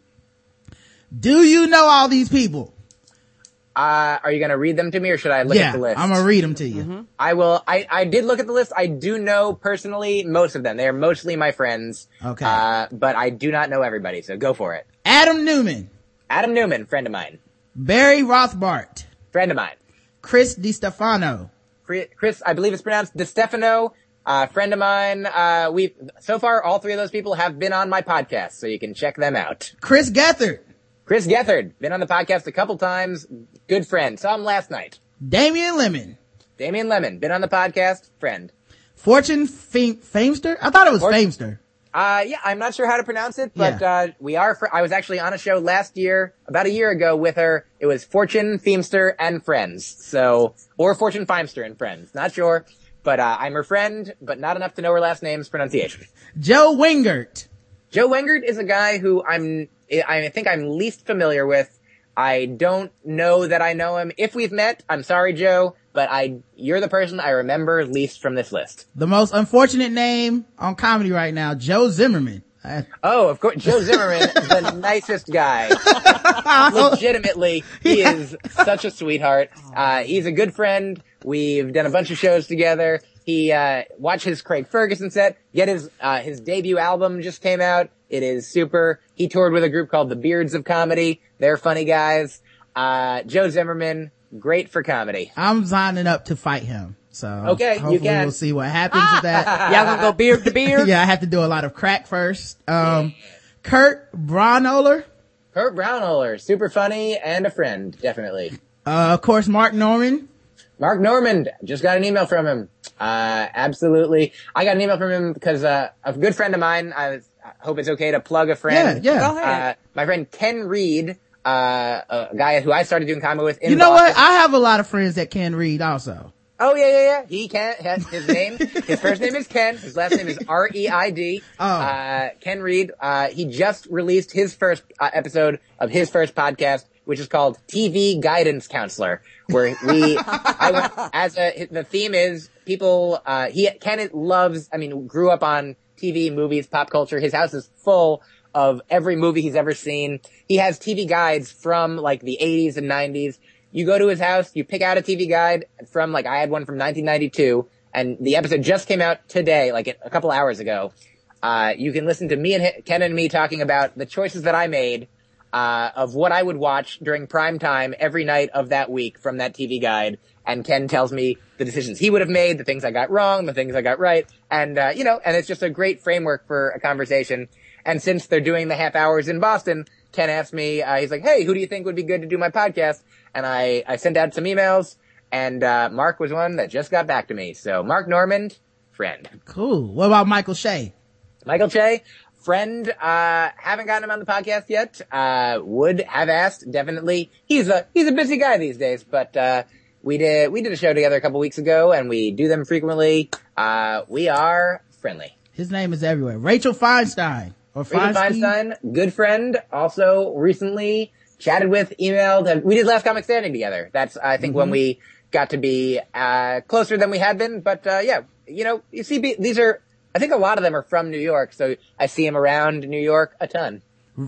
Speaker 3: do you know all these people
Speaker 2: Uh, are you gonna read them to me, or should I look
Speaker 3: yeah
Speaker 2: at the list?
Speaker 3: i'm gonna read them to you
Speaker 2: I will. I I did look at the list. I do know personally most of them. They are mostly my friends.
Speaker 3: Okay.
Speaker 2: Uh, but I do not know everybody. So go for it.
Speaker 3: adam newman
Speaker 2: Adam Newman, friend of mine.
Speaker 3: barry rothbart
Speaker 2: Friend of mine.
Speaker 3: chris DiStefano,
Speaker 2: Chri- Chris, I believe it's pronounced DeStefano, uh, friend of mine. Uh, we so far all three of those people have been on my podcast, so you can check them out.
Speaker 3: chris gethard
Speaker 2: Chris Gethard, been on the podcast a couple times. Good friend. Saw him last night.
Speaker 3: damian lemon
Speaker 2: Damien Lemon, been on the podcast. Friend.
Speaker 3: fortune Fam- famester i thought it was
Speaker 2: Fort-
Speaker 3: famester
Speaker 2: Uh, yeah, I'm not sure how to pronounce it, but,
Speaker 3: Yeah.
Speaker 2: uh, we are, fr- I was actually on a show last year, about a year ago with her. It was Fortune, Feemster, and Friends. So, or Fortune, Feimster, and Friends. Not sure. But, uh, I'm her friend, but not enough to know her last name's pronunciation.
Speaker 3: joe wingert
Speaker 2: Joe Wingert is a guy who I'm, I think I'm least familiar with. I don't know that I know him. If we've met, I'm sorry, Joe, but I, you're the person I remember least from this list.
Speaker 3: the most unfortunate name on comedy right now joe zimmerman
Speaker 2: Oh, of course, Joe Zimmerman, is the nicest guy. Legitimately, he is such a sweetheart. Uh, he's a good friend. We've done a bunch of shows together. He uh, watch his Craig Ferguson set. Get his uh, his debut album just came out. It is super. He toured with a group called the Beards of Comedy. They're funny guys. Uh, Joe Zimmerman, great for comedy.
Speaker 3: I'm signing up to fight him. So
Speaker 2: Okay, you can.
Speaker 3: we'll see what happens with that.
Speaker 4: Y'all gonna go beard to beard?
Speaker 3: yeah, I have to do a lot of crack first. Um, Kurt Braunohler,
Speaker 2: Kurt Braunohler, super funny and a friend, definitely.
Speaker 3: uh, of course, Mark Normand.
Speaker 2: Mark Normand, just got an email from him. Uh, absolutely. I got an email from him because, uh, a good friend of mine, I, was, I hope it's okay to plug a friend.
Speaker 3: Yeah, yeah.
Speaker 4: Go ahead.
Speaker 2: Uh, my friend Ken Reid, uh, a guy who I started doing comedy with in
Speaker 3: You know what? I have a lot of friends that can read also.
Speaker 2: Oh yeah, yeah, yeah. He can. His name, his first name is Ken. His last name is R E I D.
Speaker 3: Oh.
Speaker 2: Uh, Ken Reid. Uh, he just released his first uh, episode of his first podcast, which is called TV Guidance Counselor, where we, I went, as a, the theme is people, uh, he, Ken loves, I mean, grew up on TV, movies, pop culture. His house is full of every movie he's ever seen. He has TV guides from like the 80s and 90s. You go to his house, you pick out a TV guide from like I had one from 1992 and the episode just came out today, like a couple hours ago. Uh, you can listen to me and Ken and me talking about the choices that I made, uh, of what I would watch during prime time every night of that week from that TV guide. And Ken tells me the decisions he would have made, the things I got wrong, the things I got right. And, uh, you know, and it's just a great framework for a conversation. And since they're doing the half hours in Boston, Ken asked me, uh, he's like, hey, who do you think would be good to do my podcast? And I, I sent out some emails and, uh, Mark was one that just got back to me. So Mark Normand, friend.
Speaker 3: Cool. What about Michael Che?
Speaker 2: Michael Che, friend, uh, haven't gotten him on the podcast yet. Uh, would have asked, definitely. He's a, he's a busy guy these days, but, uh, we did, we did a show together a couple weeks ago and we do them frequently. Uh, we are friendly.
Speaker 3: His name is everywhere. Rachel Feinstein or
Speaker 2: Rachel
Speaker 3: Feinstein.
Speaker 2: Feinstein, good friend, also recently chatted with, emailed, and we did Last Comic Standing together. That's, I think, when we got to be, uh, closer than we had been, but, uh, yeah, you know, you see, these are, I think a lot of them are from New York, so I see him around New York a ton.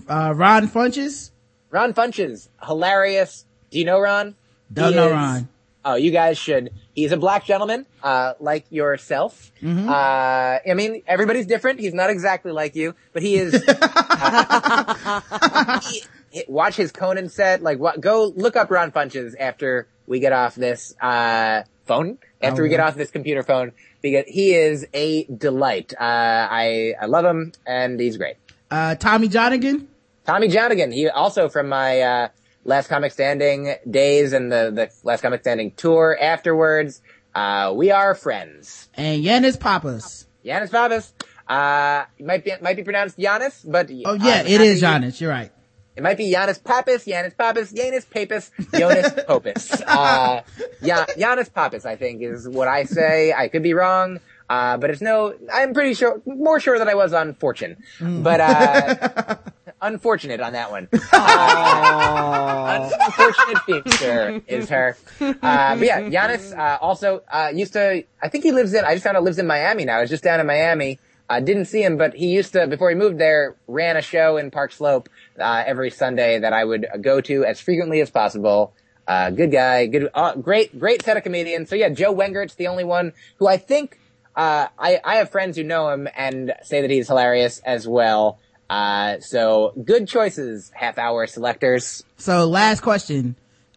Speaker 3: Uh, Ron Funches.
Speaker 2: Ron Funches, hilarious. Do you know Ron?
Speaker 3: Don't
Speaker 2: He
Speaker 3: know
Speaker 2: is-
Speaker 3: Ron.
Speaker 2: Oh, you guys should. He's a black gentleman, uh, like yourself.
Speaker 3: Mm-hmm.
Speaker 2: Uh, I mean, everybody's different. He's not exactly like you, but he is. uh, he- he- watch his Conan set. Like, what? Go look up Ron Funches after we get off this uh, phone. After we get off this computer phone, because he is a delight. Uh, I I love him, and he's great.
Speaker 3: Uh, Tommy Johnagin.
Speaker 2: Tommy Johnagin, he also from my uh, Last Comic Standing days and the the Last Comic Standing tour afterwards. Uh, we are friends.
Speaker 3: And Yanis Pappas.
Speaker 2: Yanis Pappas. Uh, might be might be pronounced Giannis, but
Speaker 3: Oh yeah, it is Giannis. You're right.
Speaker 2: It might be Giannis Pappas, Giannis Pappas, Yanis Pappas, Jonas Popus. Uh, yeah, Giannis Pappas, I think, is what I say. I could be wrong. Uh, but it's no, I'm pretty sure, more sure than I was on Fortune. But, uh, unfortunate on that one. Uh, unfortunate feature is her. Uh, but yeah, Giannis, uh, also, uh, used to, I think he lives in, I just found out lives in Miami now. He's just down in Miami. I didn't see him, but he used to, before he moved there, ran a show in Park Slope, uh, every Sunday that I would go to as frequently as possible. Uh, good guy, good, uh, great, great set of comedians. So yeah, Joe Wengert's the only one who I think, uh, I, I have friends who know him and say that he's hilarious as well. Uh, so good choices, half hour selectors.
Speaker 3: So last question.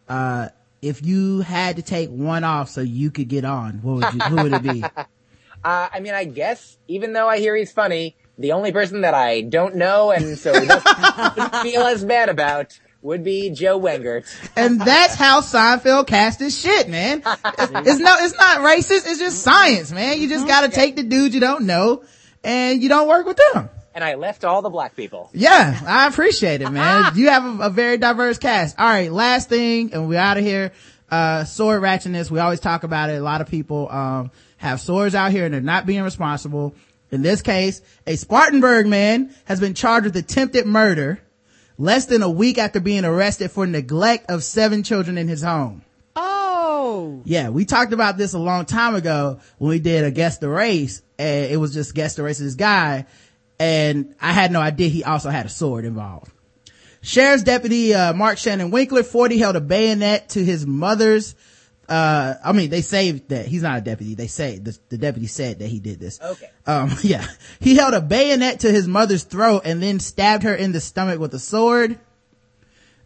Speaker 3: Uh, if you had to take one off so you could get on, what would you, who would it be?
Speaker 2: Uh, I mean, I guess, even though I hear he's funny, the only person that I don't know and so doesn't feel as bad about would be Joe Wengert.
Speaker 3: And that's how Seinfeld cast his shit, man. It's, it's no, it's not racist. It's just science, man. You just gotta take the dude you don't know and you don't work with them.
Speaker 2: And I left all the black people.
Speaker 3: Yeah, I appreciate it, man. you have a, a very diverse cast. All right, last thing, and we're out of here. Uh, sword ratchetness. We always talk about it. A lot of people, um, have swords out here and they're not being responsible. In this case, a Spartanburg man has been charged with attempted murder less than a week after being arrested for neglect of seven children in his home.
Speaker 4: Oh.
Speaker 3: Yeah, we talked about this a long time ago when we did a guest the race and it was just guest the race of this guy and I had no idea he also had a sword involved. Sheriff's deputy, uh, Mark Shannon Winkler, 40, held a bayonet to his mother's uh, I mean, they saved that he's not a deputy. They say the, the deputy said that he did this.
Speaker 2: Okay.
Speaker 3: Um, yeah. He held a bayonet to his mother's throat and then stabbed her in the stomach with a sword.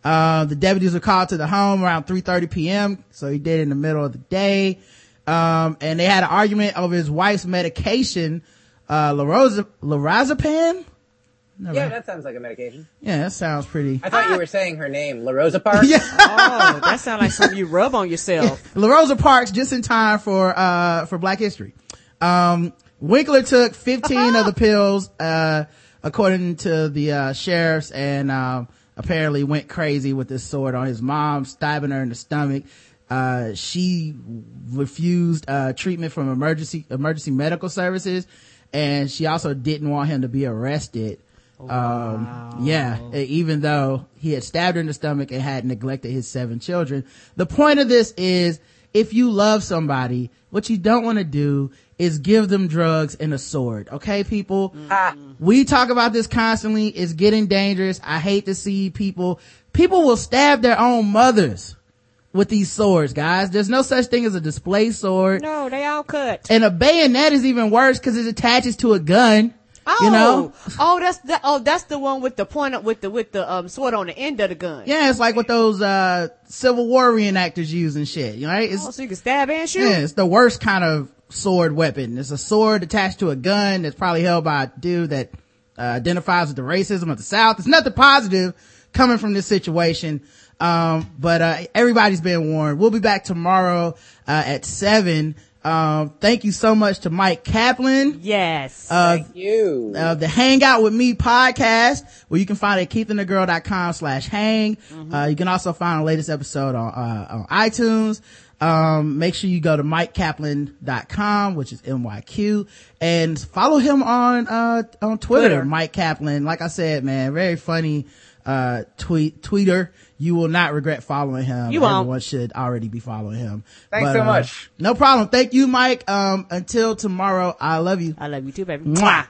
Speaker 3: Uh, the deputies were called to the home around 3.30 p.m. So he did it in the middle of the day. Um, and they had an argument over his wife's medication, uh, Larosa, lorazepam? Never-
Speaker 2: Yeah, that sounds like a medication.
Speaker 3: yeah, that sounds pretty.
Speaker 2: I thought you were saying her name, La Rosa Parks.
Speaker 3: Yeah.
Speaker 4: Oh, that sounds like something you rub on yourself.
Speaker 3: La Rosa Parks just in time for, uh, for Black History. Um, Winkler took 15 of the pills, uh, according to the, uh, sheriffs and, um, apparently went crazy with this sword on his mom, stabbing her in the stomach. Uh, she refused, uh, treatment from emergency, emergency medical services. And she also didn't want him to be arrested. Um, yeah, e- even though he had stabbed her in the stomach and had neglected his seven children. The point of this is if you love somebody, what you don't want to do is give them drugs and a sword. Okay, people?
Speaker 2: Ah,
Speaker 3: We talk about this constantly. It's getting dangerous. I hate to see people, people will stab their own mothers with these swords, guys. There's no such thing as a display sword.
Speaker 4: No, they all cut.
Speaker 3: And a bayonet is even worse because it attaches to a gun.
Speaker 4: Oh,
Speaker 3: You know?
Speaker 4: oh, that's the oh, that's the one with the point with the with the um sword on the end of the gun.
Speaker 3: Yeah, it's like what those, uh, Civil War reenactors use and shit, you know, right? It's,
Speaker 4: Oh, so you can stab and shoot.
Speaker 3: yeah, it's the worst kind of sword weapon. It's a sword attached to a gun that's probably held by a dude that uh, identifies with the racism of the South. It's nothing positive coming from this situation. Um, but, uh, everybody's been warned. We'll be back tomorrow, uh, at seven. Um, thank you so much to Myq Kaplan.
Speaker 4: Yes.
Speaker 3: Uh,
Speaker 2: thank you.
Speaker 3: uh, the Hangout with Me podcast, where you can find it at keithandthegirl.com slash hang. Uh, you can also find the latest episode on, uh, on iTunes. Um, make sure you go to myqkaplan.com, which is M-Y-Q, and follow him on, uh, on Twitter,
Speaker 4: Twitter.
Speaker 3: Myq Kaplan. Like I said, man, very funny, uh, tweet, tweeter. You will not regret following him.
Speaker 4: You won't.
Speaker 3: Everyone should already be following him.
Speaker 2: Thanks so
Speaker 3: uh,
Speaker 2: much.
Speaker 3: No problem. Thank you, Myq. Um, until tomorrow, I love you.
Speaker 4: I love you too, baby.
Speaker 3: Mwah.